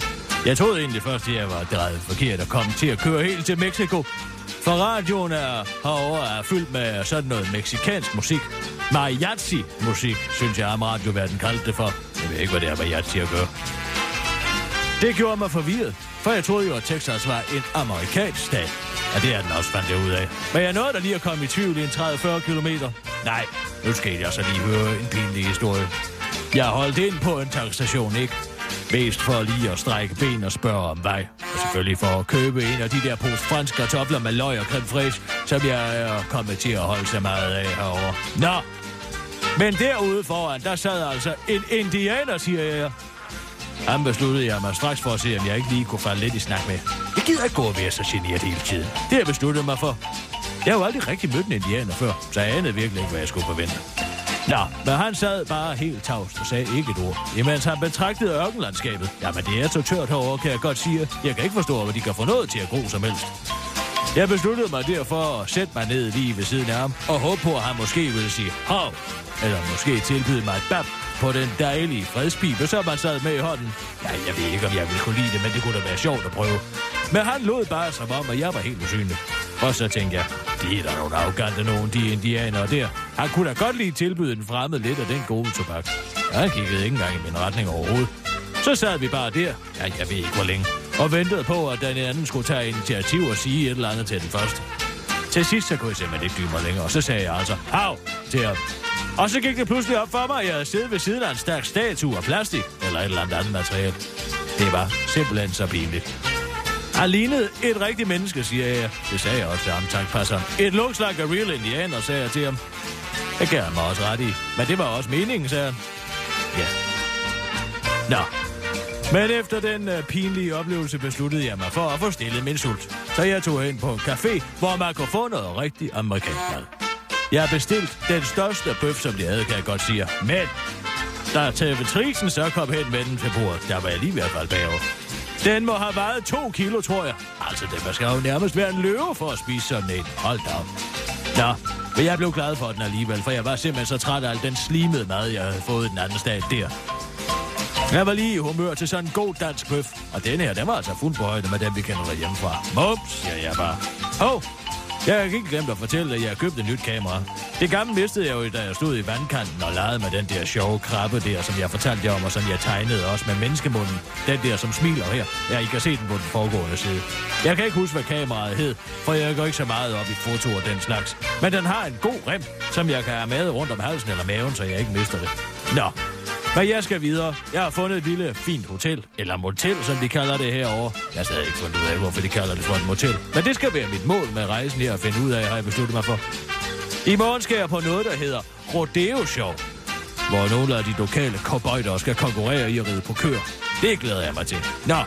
Jeg troede egentlig først, at jeg var drejet forkert og kom til at køre helt til Mexico. For radioen er herovre er fyldt med sådan noget meksikansk musik. Mariachi-musik, synes jeg, om radioverden kaldte det for. Jeg ved ikke, hvad det er mariachi at gøre. Det gjorde mig forvirret, for jeg troede jo, at Texas var en amerikansk stat. Og det er den også, fandt jeg ud af. Men jeg nåede da lige at komme i tvivl i en 30-40 kilometer. Nej, nu skal jeg så lige høre en pinlig historie. Jeg holdt ind på en tankstation, ikke? Mest for lige at strække ben og spørge om vej. Og selvfølgelig for at købe en af de der pose franske kartofler med løg og creme fraiche, som jeg er kommet til at holde så meget af herovre. Nå, men derude foran, der sad altså en indianer, siger jeg. Han besluttede jeg mig straks for at se, om jeg ikke lige kunne falde lidt i snak med. Jeg gider ikke gå og være så generet hele tiden. Det har jeg besluttet mig for. Jeg har jo aldrig rigtig mødt en indianer før, så jeg anede virkelig ikke, hvad jeg skulle forvente. Nå, men han sad bare helt tavst og sagde ikke et ord, imens han betragtede ørkenlandskabet. Jamen, det er så tørt herovre, kan jeg godt sige. Jeg kan ikke forstå, hvad de kan få noget til at gro som helst. Jeg besluttede mig derfor at sætte mig ned lige ved siden af ham, og håbe på, at han måske ville sige hav, eller måske tilbyde mig et bab på den dejlige fredspibe, som man sad med i hånden. Ja, jeg ved ikke, om jeg ville kunne lide det, men det kunne da være sjovt at prøve. Men han lod bare som om, at jeg var helt usynlig. Og så tænkte jeg, de er der nogle afgante nogen, de indianere der. Han kunne da godt lige tilbyde en fremmed lidt af den gode tobak. Han kiggede ikke engang i min retning overhovedet. Så sad vi bare der, ja, jeg ved ikke hvor længe, og ventede på, at den anden skulle tage initiativ og sige et eller andet til den første. Til sidst så kunne jeg simpelthen ikke dybe mig længere, og så sagde jeg altså, hav til ham. Og så gik det pludselig op for mig, at jeg havde siddet ved siden af en stærk statue af plastik, eller et eller andet andet materiale. Det var simpelthen så pinligt. Han lignede et rigtigt menneske, siger jeg. Det sagde jeg også til ham, tak, passer. It looks like a real indianer, sagde jeg til ham. Det gav han mig også ret i. Men det var også meningen, sagde han. Ja. Nå. Men efter den uh, pinlige oplevelse besluttede jeg mig for at få stillet min sult. Så jeg tog hen på en café, hvor man kunne få noget rigtig amerikansk mad. Jeg har bestilt den største bøf, som de havde, kan jeg godt sige. Men da televitrisen så kom hen med den til bordet, der var jeg lige i hvert fald bagover. Den må have vejet to kilo, tror jeg. Altså, den skal jo nærmest være en løve for at spise sådan en. Hold da op. Nå, men jeg blev glad for den alligevel, for jeg var simpelthen så træt af al den slimede mad, jeg havde fået den anden dag der. Jeg var lige i humør til sådan en god dansk bøf, og den her, den var altså fuld på højde med den, vi kender derhjemmefra. Mops, siger jeg bare. Åh, oh, jeg har ikke glemt at fortælle, at jeg har købt et nyt kamera. Det gamle mistede jeg jo, da jeg stod i vandkanten og legede med den der sjove krabbe der, som jeg fortalte jer om, og som jeg tegnede også med menneskemunden. Den der, som smiler her. Ja, I kan se den på den foregående side. Jeg kan ikke huske, hvad kameraet hed, for jeg går ikke så meget op i fotoer og den slags. Men den har en god rem, som jeg kan have med rundt om halsen eller maven, så jeg ikke mister det. Nå, men jeg skal videre. Jeg har fundet et lille, fint hotel. Eller motel, som de kalder det herovre. Jeg har stadig ikke fundet ud af, hvorfor de kalder det for et motel. Men det skal være mit mål med rejsen her at finde ud af, har jeg besluttet mig for. I morgen skal jeg på noget, der hedder Rodeo Show. Hvor nogle af de lokale cowboyder skal konkurrere i at ride på køer. Det glæder jeg mig til. Nå,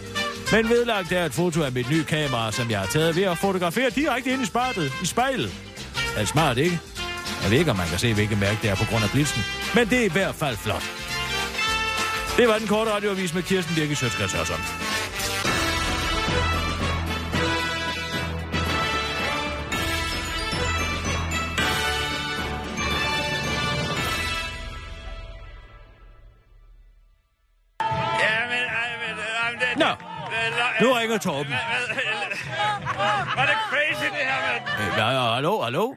men vedlagt er et foto af mit nye kamera, som jeg har taget ved at fotografere direkte ind i spejlet. I spejlet. Er det smart, ikke? Jeg ved ikke, om man kan se, hvilket mærke det er på grund af blitzen, men det er i hvert fald flot. Det var den korte radioavis med Kirsten Birke Sjøtskrets Hørsson. Nå, nu ringer Torben. Var det crazy, det her, mand? Øh, Ja, ja, hallo, hallo?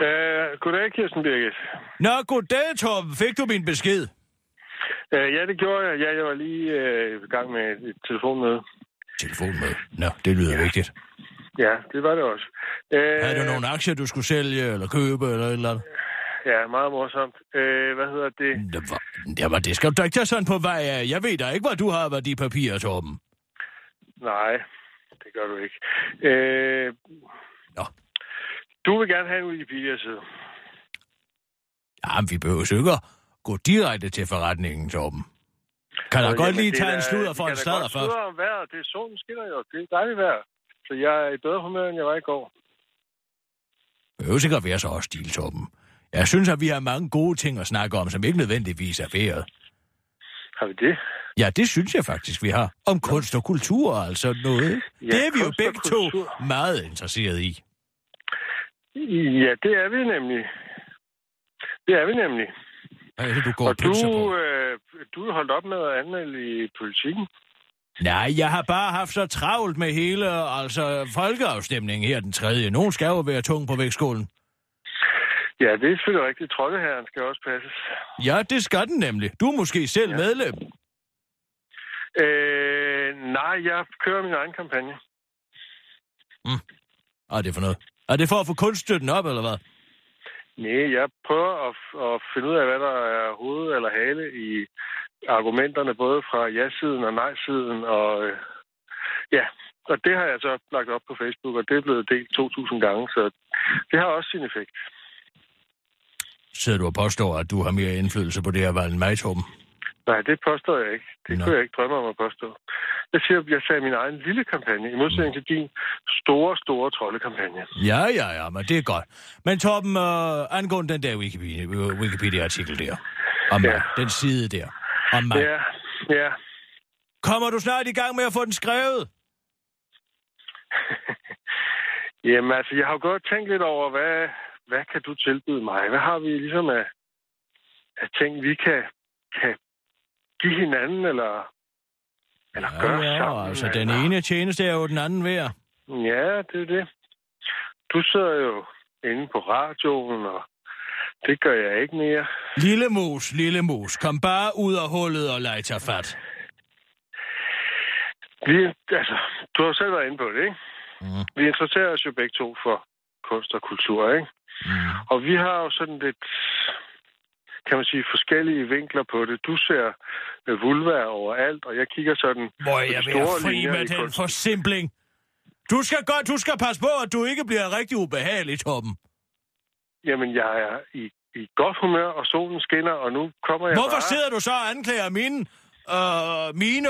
Øh, goddag, Kirsten Birgit. Nå, goddag, Torben. Fik du min besked? Øh, ja, det gjorde jeg. Ja, jeg var lige øh, i gang med et telefonmøde. Telefonmøde. Nå, det lyder vigtigt. Ja, det var det også. Øh, Havde du nogle aktier, du skulle sælge eller købe eller et eller andet? Ja, meget morsomt. Øh, hvad hedder det? Det var, jamen, det skal du ikke tage sådan på vej af. Jeg ved da ikke, hvad du har værdipapirer, Torben. Nej, det gør du ikke. Øh, Nå. Du vil gerne have en Wikipedia-side. Jamen, vi behøver jo ikke at gå direkte til forretningen, Torben. Kan Og godt lige tage en da- sludder for en da sladder først? sludre om vejret. Det er solen skinner jo. Det er dejligt vejr. Så jeg er i bedre humør, end jeg var i går. Behøver sikkert være så også stil, Torben. Jeg synes, at vi har mange gode ting at snakke om, som ikke nødvendigvis er vejret. Har vi det? Ja, det synes jeg faktisk, vi har. Om kunst og kultur, altså noget. Ja, det er vi jo og begge to meget interesseret i. Ja, det er vi nemlig. Det er vi nemlig. Hvad er det, du går Og du, på? øh, du er holdt op med at anmelde i politikken. Nej, jeg har bare haft så travlt med hele altså, folkeafstemningen her den tredje. Nogen skal jo være tung på vægtskålen. Ja, det er selvfølgelig rigtigt. Troldeherren skal også passes. Ja, det skal den nemlig. Du er måske selv ja. medlem. Øh, nej, jeg kører min egen kampagne. Hvad er det for noget? Er det for at få kunststøtten op, eller hvad? Nej, jeg prøver at, at finde ud af, hvad der er hoved eller hale i argumenterne, både fra ja-siden og nej-siden. Og, øh, ja, og det har jeg så lagt op på Facebook, og det er blevet delt 2.000 gange, så det har også sin effekt. Sidder du og påstår, at du har mere indflydelse på det her valg end mig, Torben? Nej, det påstår jeg ikke. Det Nå. kunne jeg ikke drømme om at påstå. Jeg siger, at jeg sagde min egen lille kampagne, i modsætning til din store, store troldekampagne. Ja, ja, ja, men det er godt. Men Torben, øh, angående den der Wikipedia- Wikipedia-artikel der, om Ja. mig, den side der, om mig. Ja, ja. Kommer du snart i gang med at få den skrevet? Jamen altså, jeg har jo godt tænkt lidt over, hvad, hvad kan du tilbyde mig? Hvad har vi ligesom af, af ting, vi kan, kan give hinanden, eller, eller Ja, gøre ja, sammen? altså den eller? ene tjeneste er jo den anden værd. Ja, det er det. Du sidder jo inde på radioen, og det gør jeg ikke mere. Lille mus, lille mus, kom bare ud af hullet og lej tage fat. Vi, altså, du har selv været inde på det, ikke? Mm. Vi interesserer os jo begge to for kunst og kultur, ikke? Mm. Og vi har jo sådan lidt, kan man sige, forskellige vinkler på det. Du ser øh, vulva overalt, og jeg kigger sådan Hvor jeg vil fri med den kunsten. forsimpling. Du skal godt, du skal passe på, at du ikke bliver rigtig ubehagelig, Torben. Jamen, jeg er i, i godt humør, og solen skinner, og nu kommer jeg Hvorfor bare... sidder du så og anklager mine, øh, mine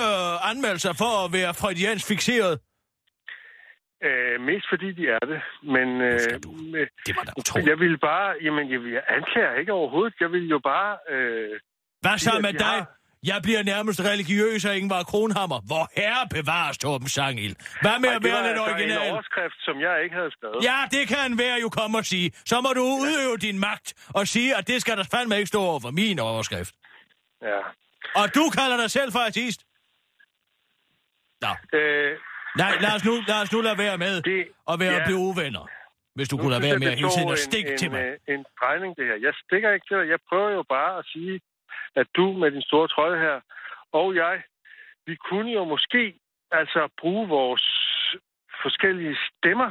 anmeldelser for at være freudiansk fixeret? Øh, mest fordi de er det, men... Øh, Det var da utroligt. jeg vil bare... Jamen, jeg, vil- jeg anklager ikke overhovedet. Jeg vil jo bare... Øh, Hvad så med dig? har- Jeg bliver nærmest religiøs af Ingvar Kronhammer. Hvor herre bevares Torben Sangil. Hvad med ej, at det være lidt altså en original? overskrift, som jeg ikke havde skrevet. Ja, det kan en være jo komme og sige. Så må du udøve din magt og sige, at det skal der fandme ikke stå over for min overskrift. ja. Og du kalder dig selv for artist? Nå, Øh, nej, lad os nu, lad os nu lade være med Det- at være ja. blive uvenner. Hvis du nu kunne lade være med at hele tiden at stikke til mig. En, øh, en drejning, det her. Jeg stikker ikke til dig. Jeg prøver jo bare at sige, at du med din store trøje her, og jeg, vi kunne jo måske altså bruge vores forskellige stemmer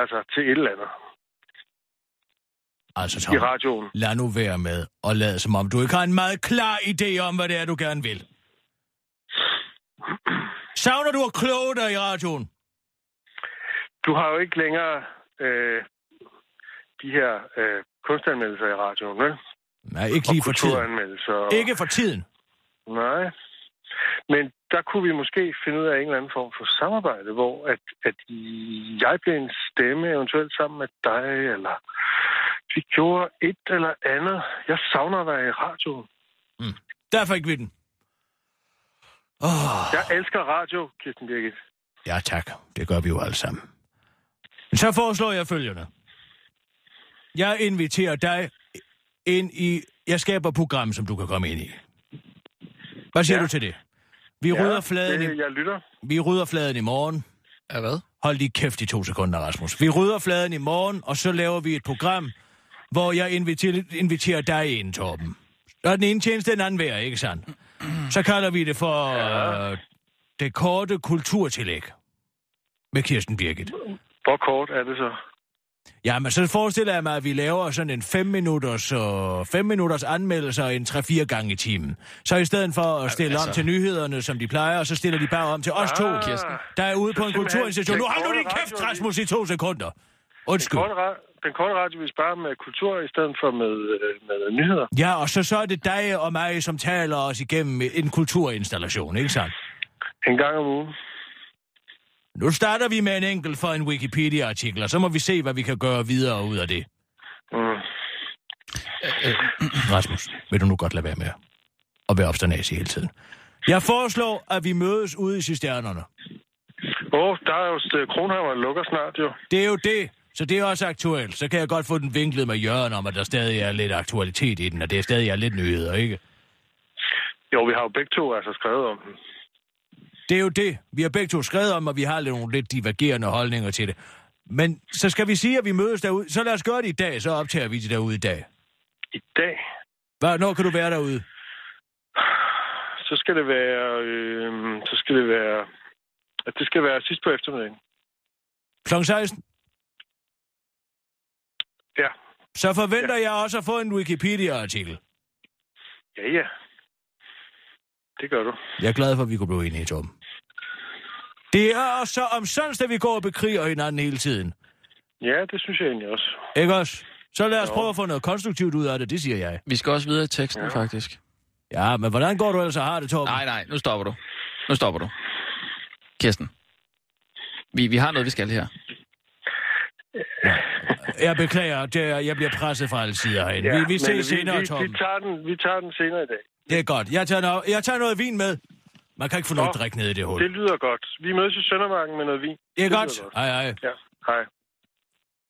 altså til et eller andet Altså, i Tom, radioen. lad nu være med og lad som om du ikke har en meget klar idé om, hvad det er, du gerne vil. Savner du at kloge dig i radioen? Du har jo ikke længere øh, de her øh, kunstanmeldelser i radioen, vel? Nej, ikke lige for tiden. og- Ikke for tiden. Nej. Men der kunne vi måske finde ud af en eller anden form for samarbejde, hvor at, at jeg bliver en stemme eventuelt sammen med dig, eller vi gjorde et eller andet. Jeg savner at være i radioen. Der fik vi den. Åh, Jeg elsker radio, Kirsten Birgit. ja tak. Det gør vi jo alle sammen. Men så foreslår jeg følgende. Jeg inviterer dig ind i... Jeg skaber et program, som du kan komme ind i. Hvad siger Ja. du til det? Vi rydder fladen i, det, jeg lytter. vi rydder fladen i morgen. Ja, hvad? Hold lige kæft i to sekunder, Rasmus. Vi rydder fladen i morgen, og så laver vi et program, hvor jeg inviterer, inviterer dig ind, Torben. Og den ene tjeneste, den anden værd, ikke sandt? Så kalder vi det for ja. øh, det korte kulturtillæg med Kirsten Birgit. Hvor kort er det så? Ja, men så forestiller jeg mig, at vi laver sådan en 5 minutters, uh, 5 minutters anmeldelser en 3-4 gange i timen. Så i stedet for at stille altså... om til nyhederne, som de plejer, så stiller de bare om til os to, Ah, Kirsten. der er ude så på en kulturinstitution. Nu den hold nu din kæft, Rasmus, i to sekunder. Den Undskyld. korte, ra- den korte radio, vi sparer med kultur i stedet for med, øh, med nyheder. Ja, og så, så er det dig og mig, som taler os igennem en kulturinstallation, ikke sandt? En gang om ugen. Nu starter vi med en enkelt for en Wikipedia-artikel, og så må vi se, hvad vi kan gøre videre ud af det. Mm. Rasmus, vil du nu godt lade være med at være opstandasig hele tiden? Jeg foreslår, at vi mødes ude i cisternerne. Åh, oh, der er jo øh, Kronhammer lukker snart jo. Det er jo det, så det er også aktuelt. Så kan jeg godt få den vinklet med Jørgen om, at der stadig er lidt aktualitet i den, og det er stadig er lidt nyheder, ikke? Jo, vi har jo begge to altså skrevet om den. Det er jo det. Vi har begge to skrevet om, og vi har lidt nogle lidt divergerende holdninger til det. Men så skal vi sige, at vi mødes derude. Så lad os gøre det i dag, så optager vi det derude i dag. I dag, Hvad, når kan du være derude? så skal det være... Øh, så skal det være... At det skal være sidst på eftermiddagen. Klokken 16? Ja. Så forventer ja. jeg også at få en Wikipedia-artikel. Ja, ja. Det gør du. Jeg er glad for, at vi kunne blive enige, Tom. Det er også så omsonst, at vi går og bekriger hinanden hele tiden. Ja, det synes jeg egentlig også. Ikke også? Så lad os Jo. prøve at få noget konstruktivt ud af det, det siger jeg. Vi skal også videre i teksten, Ja. ja. faktisk. Ja, men hvordan går du ellers og har det, Torben? Nej, nej, nu stopper du. Nu stopper du. Kirsten. Vi, vi har noget, vi skal her. Jeg beklager, det er, jeg bliver presset fra alle sider herinde. Ja, vi, vi ses senere, vi, vi, tager den, vi tager den senere i dag. Det er godt. Jeg tager, noget, jeg tager noget vin med. Man kan ikke få noget drik ned i det hul. Det lyder godt. Vi mødes i Søndermarken med noget vin. Det er lyder godt. godt. Ej, ej. Ja, hej.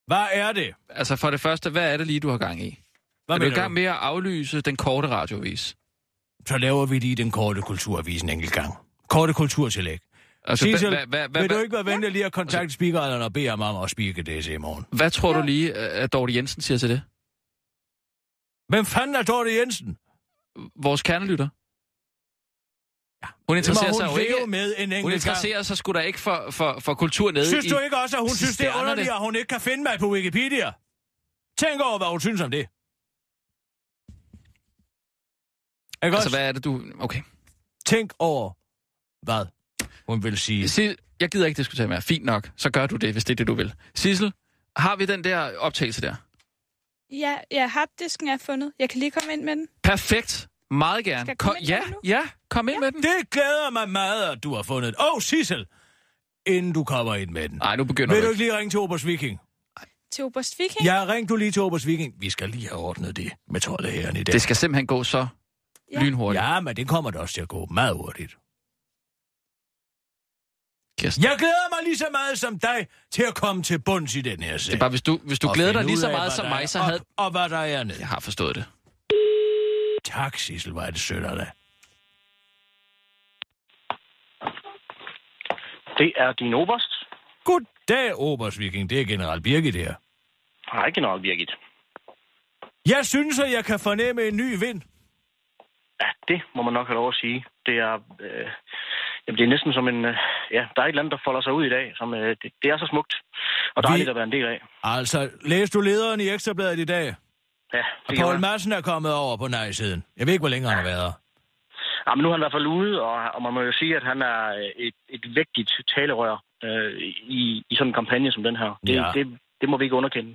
Hvad er det? Altså for det første, hvad er det lige, du har gang i? Hvad er du i gang med at aflyse den korte radiovis? Så laver vi lige den korte kulturavis en enkelt gang. Korte kulturtillæg. Altså, Sissel, hvad, hvad, hvad, vil du ikke være venlig lige at kontakte speakeren og bede ham om at speake det i morgen? hvad tror du lige, at Dorte Jensen siger til det? Hvem fanden er Dorte Jensen? Vores kernelytter? Hun interesserer Så sig jo hun ikke... med en Hun enkelt gang. interesserer sig sgu da ikke for, for, for kultur nede Synes i... du ikke også, at hun synes, det er underligt, at hun ikke kan finde mig på Wikipedia? Tænk over, hvad hun synes om det. Ikke Altså, også? hvad er det, du... Okay. Tænk over, hvad hun vil sige. Sil, jeg gider ikke diskutere mere. Fint nok. Så gør du det, hvis det er det, du vil. Sissel, har vi den der optagelse der? Ja, ja, harddisken er fundet. Jeg kan lige komme ind med den. Perfekt. Meget gerne. Skal jeg Kom, ja, med den nu? ja, kom ind med den. Det glæder mig meget, at du har fundet Åh, oh, Sissel! Inden du kommer ind med den. Nej, nu begynder Vil du ikke. lige ringe til Obers Viking? Til Oberst Viking? Ja, ring du lige til Obers Viking. Vi skal lige have ordnet det med troldeherren i dag. Det skal simpelthen gå så Ja. lynhurtigt. Ja, men det kommer da også til at gå meget hurtigt. Kirsten. Jeg glæder mig lige så meget som dig til at komme til bunds i den her sag. Det er bare, hvis du, hvis du Og glæder dig lige så af, meget hvad som mig, så op, havde... Og hvad der er ned. Jeg har forstået det. Tak, Sissel, hvor er det sødt af dig. Det er din oberst. Goddag, Obers Viking. Det er general Birgit her. Hej, general Birgit. Jeg synes, at jeg kan fornemme en ny vind. Ja, det må man nok have lov at sige. Det er, øh, jamen, det er næsten som en... Øh, ja, der er et eller andet, der folder sig ud i dag. Som, øh, det, det er så smukt. Og dejligt Vi- at være en del af. Altså, læste du lederen i Ekstrabladet i dag? Ja, Og Poul. Madsen er kommet over på nej-siden. Jeg ved ikke, hvor længe han har været her. Ja, men nu er han i hvert fald ude, og, og man må jo sige, at han er øh, et, et vigtigt talerør øh, i, i sådan en kampagne som den her. Det, Ja. det, det må vi ikke underkende.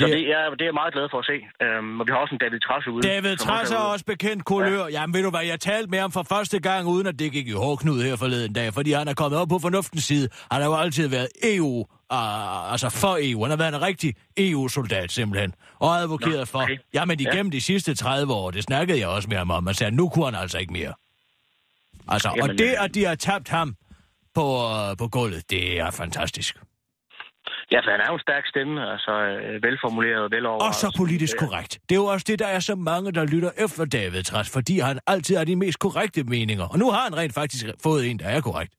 Så Det- det, er, det er jeg meget glad for at se. Øhm, og vi har også en David Trasse ude. David som Trass er også bekendt kulør. Ja. Jamen ved du hvad, jeg talte med ham for første gang, uden at det gik i hårdknud her forleden dag, fordi han er kommet op på fornuftens side. Han har jo altid været EU uh, altså for EU. Han har været en rigtig EU-soldat simpelthen. Og advokeret Nå, for, okay. jamen Ja. igennem de sidste 30 år, det snakkede jeg også med ham om, man sagde, nu kunne han altså ikke mere. Altså, jamen, Jamen, og det, at de har tabt ham på, uh, på gulvet, det er fantastisk. Ja, for han er jo en stærk stemme, altså velformuleret og velover. Og så politisk korrekt. Det er jo også det, der er så mange, der lytter efter David Træs, fordi han altid har de mest korrekte meninger. Og nu har han rent faktisk fået en, der er korrekt.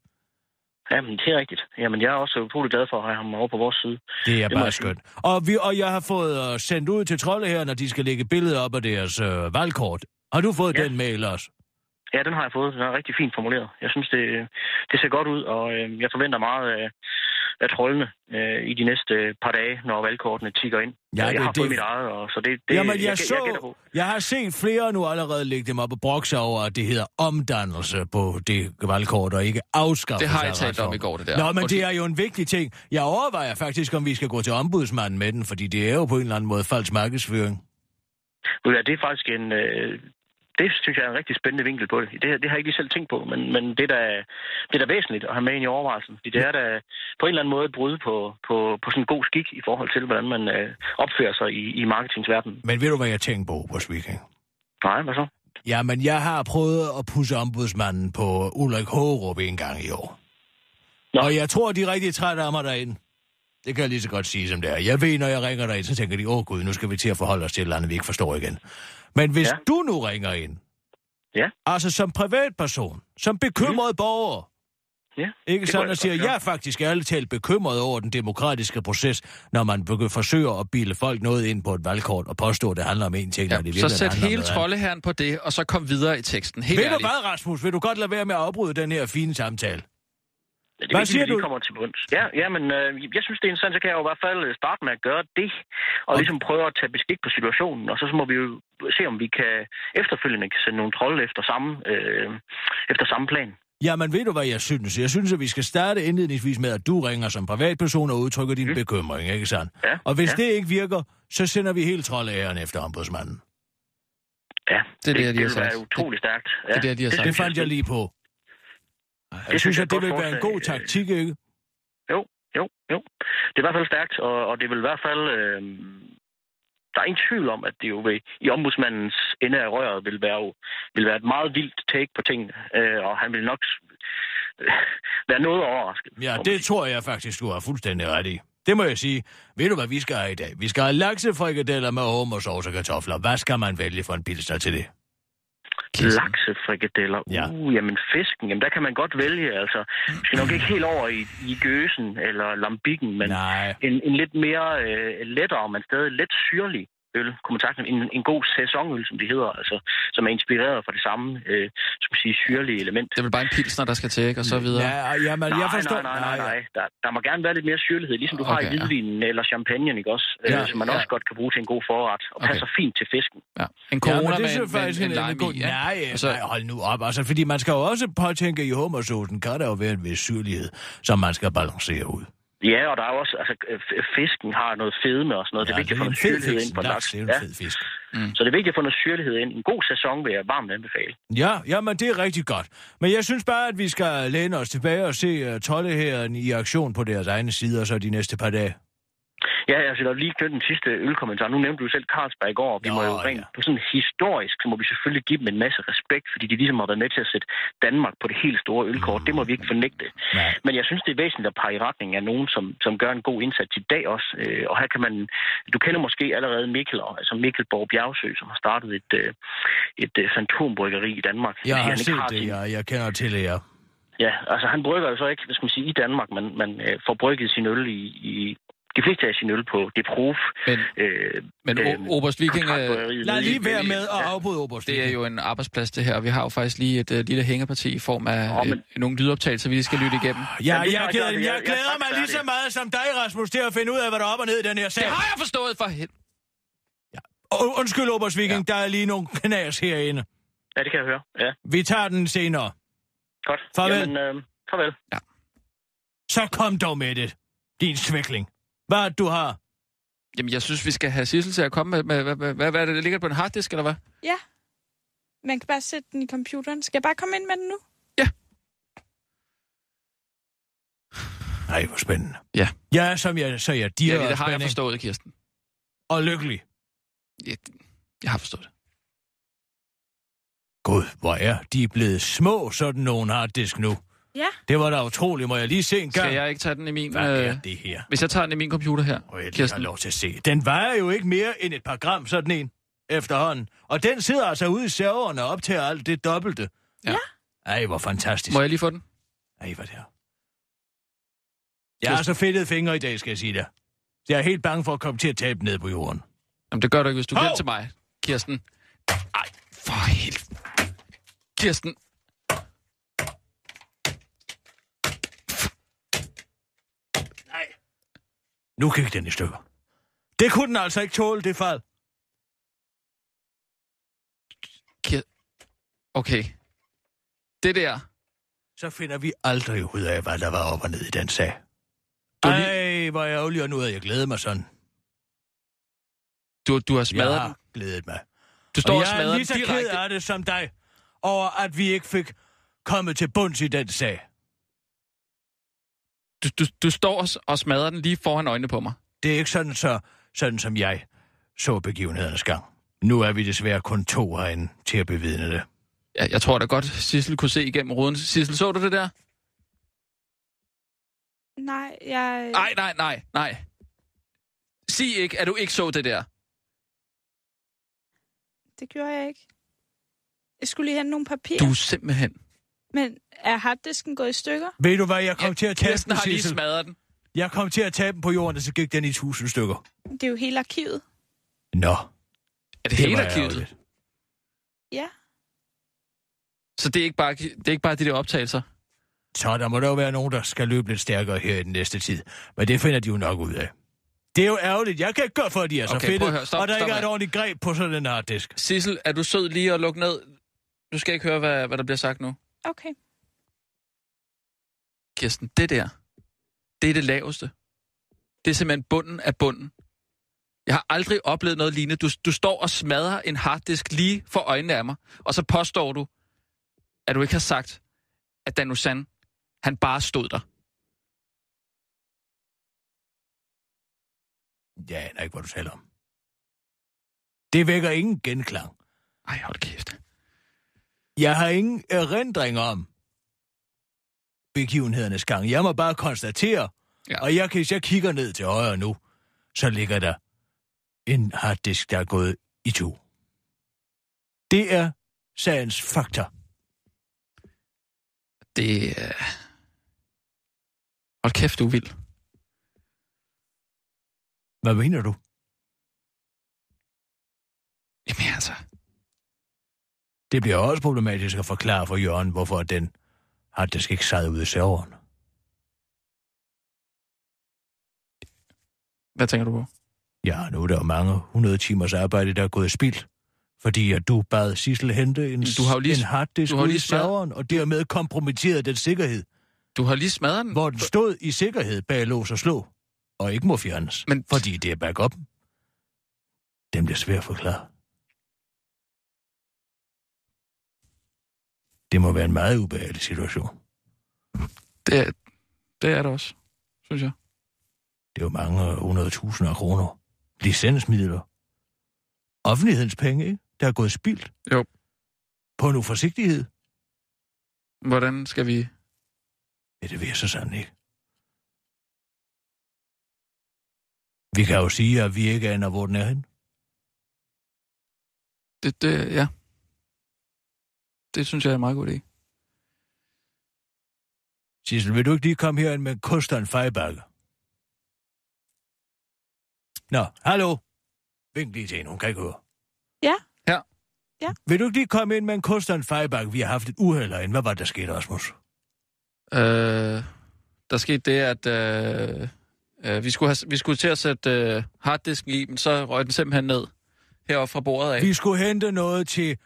Jamen, det er rigtigt. Jamen, jeg er også utrolig glad for at have ham over på vores side. Det er Det bare skønt. Og, vi, og jeg har fået uh, sendt ud til trolde her, når de skal lægge billeder op af deres uh, valgkort. Har du fået Ja. den mail også? Ja, den har jeg fået. Den er rigtig fint formuleret. Jeg synes, det, det ser godt ud, og øh, jeg forventer meget af, af trollene øh, i de næste par dage, når valgkortene tigger ind. Ja, jeg det- har det- fået mit eget, og så det, det Jamen, jeg, jeg, så, jeg på. jeg har set flere nu allerede lægge dem op og brokse over, at det hedder omdannelse på det valgkort, og ikke afskaffelse Det har jeg talt om i går, det der. Nå, men det er jo en vigtig ting. Jeg overvejer faktisk, om vi skal gå til ombudsmanden med den, fordi det er jo på en eller anden måde falsk markedsføring. Hvad, Det er faktisk en... Øh, det synes jeg er en rigtig spændende vinkel på det. Det, det har jeg ikke lige selv tænkt på, men, men det, er da, det er da væsentligt at have med ind i overvejelsen. Fordi det er da på en eller anden måde et brud på, på, på sådan en god skik i forhold til, hvordan man øh, opfører sig i, i marketingsverdenen. Men ved du, hvad jeg tænker på på Viking? Nej, hvad så? Ja, men jeg har prøvet at pusse ombudsmanden på Ulrik Hårup en gang i år. Nå. Og jeg tror, de er rigtig trætte af mig derinde. Det kan jeg lige så godt sige, som det er. Jeg ved, når jeg ringer derind, så tænker de, åh gud, nu skal vi til at forholde os til et eller andet, vi ikke forstår igen. Men hvis Ja. du nu ringer ind, Ja. altså som privatperson, som bekymret borger, Ja, ikke sådan at sige, jeg er faktisk ærligt talt bekymret over den demokratiske proces, når man forsøger at bilde folk noget ind på et valgkort og påstå, at det handler om en ting, Ja, når det så sæt hele troldeherren på det, og så kom videre i teksten. Helt Ved du ærligt. hvad, Rasmus? Vil du godt lade være med at afbryde den her fine samtale? Ja, det Hvad er vigtigt, siger du? kommer til bunds. Ja, ja men øh, jeg synes, det er interessant, så kan jeg jo i hvert fald øh, starte med at gøre det, og ligesom prøve at tage beskik på situationen, og så, så må vi jo se, om vi kan efterfølgende kan sende nogle trolde efter samme, øh, efter samme plan. Jamen, ved du, hvad jeg synes? Jeg synes, at vi skal starte indledningsvis med, at du ringer som privatperson og udtrykker din mm. bekymring, ikke sandt? Ja, Og hvis ja. det ikke virker, så sender vi helt troldeæren efter ombudsmanden. Ja, Det er det, de har det vil sagt. være utrolig stærkt. Ja, Det er det, de har sagt. Det fandt jeg lige på. Jeg synes synes, jeg at det et vil være en god taktik, ikke? Jo, jo, jo. Det er i hvert fald stærkt, og, og det vil i hvert fald... Øh, der er ingen tvivl om, at det jo vil, i ombudsmandens ende af røret vil være, jo, vil være et meget vildt take på tingene, øh, og han vil nok øh, være noget overrasket. Ja, det tror jeg faktisk, du har fuldstændig ret i. Det må jeg sige. Ved du, hvad vi skal have i dag? Vi skal have laksefrikadeller med hummersovs og kartofler. Hvad skal man vælge for en pilsner til det? Laksefrikadeller. Ja. Uh, jamen fisken, jamen der kan man godt vælge, altså. Vi skal nok ikke helt over i, i gøsen eller lambikken, men Nej. en, en lidt mere øh, lettere, men stadig lidt syrlig øl, kunne man sagt, en, en god sæsonøl, som det hedder, altså, som er inspireret fra det samme, øh, skal man sige, syrlige element. Det er vel bare en pilsner, der skal til, ikke? Og så videre. Ja, jamen, nej, jeg forstår... nej, nej, nej, nej. Der, der må gerne være lidt mere syrlighed, ligesom du okay, har i Okay, ja. hvidvinen eller champagnen, ikke også? Ja, Øh, som man ja. også godt kan bruge til en god forret, og Okay. passer fint til fisken. Ja. En Ja, corona men det med, synes en, jeg faktisk med en, en, en god... ja. Nej, Og så, nej, hold nu op. Altså, fordi man skal jo også påtænke i hummersåsen, kan der jo være en vis syrlighed, som man skal balancere ud. Ja, og der er også, altså, fisken har noget fedme og sådan noget. det er vigtigt at få noget syrlighed fisk. ind på Laks, det er en Ja. fed fisk. Så det er vigtigt at få noget syrlighed ind. En god sæson vil jeg varmt anbefale. Ja, ja, men det er rigtig godt. Men jeg synes bare, at vi skal læne os tilbage og se uh, tollehæren i aktion på deres egne sider så de næste par dage. Ja, jeg skal lige knytte den sidste ølkommentar. Nu nævnte du selv Carlsberg i går. Vi Nå, må jo rent på sådan historisk, så må vi selvfølgelig give dem en masse respekt, fordi de ligesom har været med til at sætte Danmark på det helt store ølkort. Det må vi ikke fornægte. Nej. Men jeg synes, det er væsentligt at pege i retning af nogen, som, som gør en god indsats i dag også. Øh, Og her kan man... Du kender måske allerede Mikkel, altså Mikkel Borg Bjergsø, som har startet et, øh, et øh, fantombryggeri i Danmark. Jeg har set det, sin- ja. Jeg kender til det, ja. Ja, altså han brygger jo så ikke, skal man sige, i Danmark, men man øh, får brygget sin øl i, i de fleste af sin øl på det proof. Men, øh, men o- Oberst Viking, øh, Lad lige være med at afbryde Oberst. det er jo en arbejdsplads, det her. og Vi har jo faktisk lige et uh, lille hængeparti i form af Åh, men- øh, nogle lydoptagelser, vi lige skal lytte igennem. Ja, er jeg, klart, glæder, jeg- jeg jeg- glæder jeg mig lige så meget som dig, Rasmus, til at finde ud af, hvad der er op og ned i den her sag. Det har jeg forstået for helvede. U- Undskyld, Oberst Viking, der er lige nogle knas herinde. Ja, det kan jeg høre. Ja, Vi tager den senere. godt. Farvel. Jamen, øh, farvel. Så kom dog med det, din svækling. Hvad det, du har? Jamen, jeg synes, vi skal have Sissel til at komme med... med hvad, hvad, hvad, hvad er det, der ligger på en harddisk, eller hvad? Ja. Man kan bare sætte den i computeren. Skal jeg bare komme ind med den nu? Nej, hvor spændende. Ja. Ja, som jeg siger, de Ja, er det har jeg spænding forstået, Kirsten. og lykkelig. Jeg, jeg har forstået det. Gud, hvor er de blevet små, sådan nogle harddisk nu. Ja. Det var da utroligt. Må jeg lige se en gang? Skal jeg ikke tage den i min... Hvad er Øh, det her? hvis jeg tager den i min computer her, Og jeg Kirsten. lov til at se. Den vejer jo ikke mere end et par gram, sådan en, efterhånden. Og den sidder altså ude i serveren og optager alt det dobbelte. Ja. Ej, hvor fantastisk. Må jeg lige få den? Ej, hvad det er. Jeg har så fedtede fingre i dag, skal jeg sige dig. Jeg er helt bange for at komme til at tabe ned på jorden. Jamen, det gør du ikke, hvis du Hov! til mig, Kirsten. Ej, for helt... Kirsten. Nu gik den i stykker. Det kunne den altså ikke tåle, det fald. Okay. Det der... Så finder vi aldrig ud af, hvad der var op og ned i den sag. Ej, hvor ærgerligt, og nu havde jeg glædet mig sådan. Du, du har Jeg smadret den. har glædet mig. Du står og, og jeg er lige så ked af det som dig, over at vi ikke fik kommet til bunds i den sag. Du, du, du står og, og smadrer den lige foran øjnene på mig. Det er ikke sådan, så, sådan som jeg så begivenhedernes gang. Nu er vi desværre kun to herinde til at bevidne det. Jeg, jeg tror da godt, Sissel kunne se igennem ruden. Sissel, så du det der? Nej, jeg... Nej, nej, nej, nej. Sig ikke, at du ikke så det der. Det gjorde jeg ikke. Jeg skulle lige hente nogle papirer. Du er simpelthen... Men er harddisken gået i stykker? Ved du hvad, jeg kom til at tabe Kirsten den, har lige Sissel. smadret den. Jeg kom til at tabe den på jorden, og så gik den i tusind stykker. Det er jo hele arkivet. Nå, Er det, det hele arkivet? ærgerligt. Ja. Så det er, ikke bare, det er ikke bare de der optagelser? Så der må der jo være nogen, der skal løbe lidt stærkere her i den næste tid. Men det finder de jo nok ud af. Det er jo ærgerligt. Jeg kan ikke gøre for, at de er så Okay, fedte, prøv at høre. Stop, og der stop ikke er et ordentligt greb på sådan en harddisk. Sissel, er du sød lige at lukke ned? Du skal ikke høre, hvad, hvad der bliver sagt nu. Okay. Kirsten, det der, det er det laveste. Det er simpelthen bunden af bunden. Jeg har aldrig oplevet noget lignende. Du, du står og smadrer en harddisk lige for øjnene af mig, og så påstår du, at du ikke har sagt, at Dan Usan, han bare stod der. Jeg aner ikke, hvad du taler om. Det vækker ingen genklang. Ej, hold kæft. Jeg har ingen erindring om begivenhedernes gang. Jeg må bare konstatere, Ja. og jeg, hvis jeg kigger ned til højre nu, så ligger der en harddisk, der er gået i to. Det er sagens fakta. Det er... Hold kæft, du vild. Hvad mener du? Jamen altså, Det bliver også problematisk at forklare for Jørgen, hvorfor den harddisk ikke sad ude i serveren. hvad tænker du på? Ja, nu er der jo mange 100 timers arbejde, der er gået spildt. Fordi at du bad Sissel hente en, du har lige- en harddisk du har i lige smadret- serveren, og dermed kompromitteret den sikkerhed, Du har lige smadret den. hvor den stod i sikkerhed bag lås og slå, og ikke må fjernes, Men- fordi det er backup. Den bliver svært at forklare. Det må være en meget ubehagelig situation. Det, er- det er det også, synes jeg. Det er jo mange hundredtusinder af kroner. Licensmidler. Offentlighedens penge, ikke? Der er gået spildt. Jo. På en uforsigtighed. Hvordan skal vi... Ja, det ved jeg så sådan ikke. Vi kan jo sige, at vi ikke aner, hvor den er hen. Det, det, ja. Det synes jeg er en meget god idé. Sissel, vil du ikke lige komme herind med en kost og en fejbakke? Nå, hallo. Vink lige til hende, hun kan ikke høre. Ja. Ja. Ja. Vil du ikke lige komme ind med en kost og en fejbakke? Vi har haft et uheld herinde. Hvad var det, der skete, Rasmus? Øh, der skete det, at øh, øh, vi, skulle have, vi skulle til at sætte øh, harddisken i, men så røg den simpelthen ned heroppe fra bordet af. Vi skulle hente noget til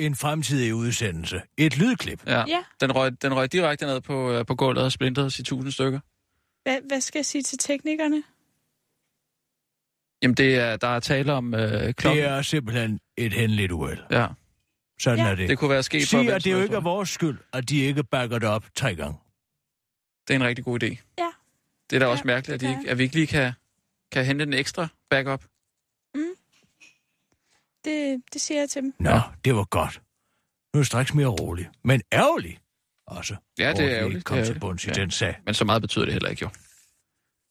en fremtidig udsendelse. Et lydklip. Ja, Ja. Den, røg, den røg direkte ned på, øh, på gulvet og splintede i tusind stykker. Hvad, hvad skal jeg sige til teknikerne? Jamen, det er, der er tale om øh, klokken. Det er simpelthen et hændeligt uheld. Ja, Sådan Ja. er det. det kunne være sket for Sig, hvem at det jo helst, ikke er vores skyld, at de ikke bakker det op tre gange. Det er en rigtig god idé. Det er da også Ja, mærkeligt, at, de ikke, at vi ikke lige kan, kan hente en ekstra backup. Det, det siger jeg til dem. Nå, det var godt. Nu er det straks mere rolig. Men ærgerlig også. Ja, det er ærgerligt, kom til bunds i Ja. den sag. Men så meget betyder det heller ikke, jo.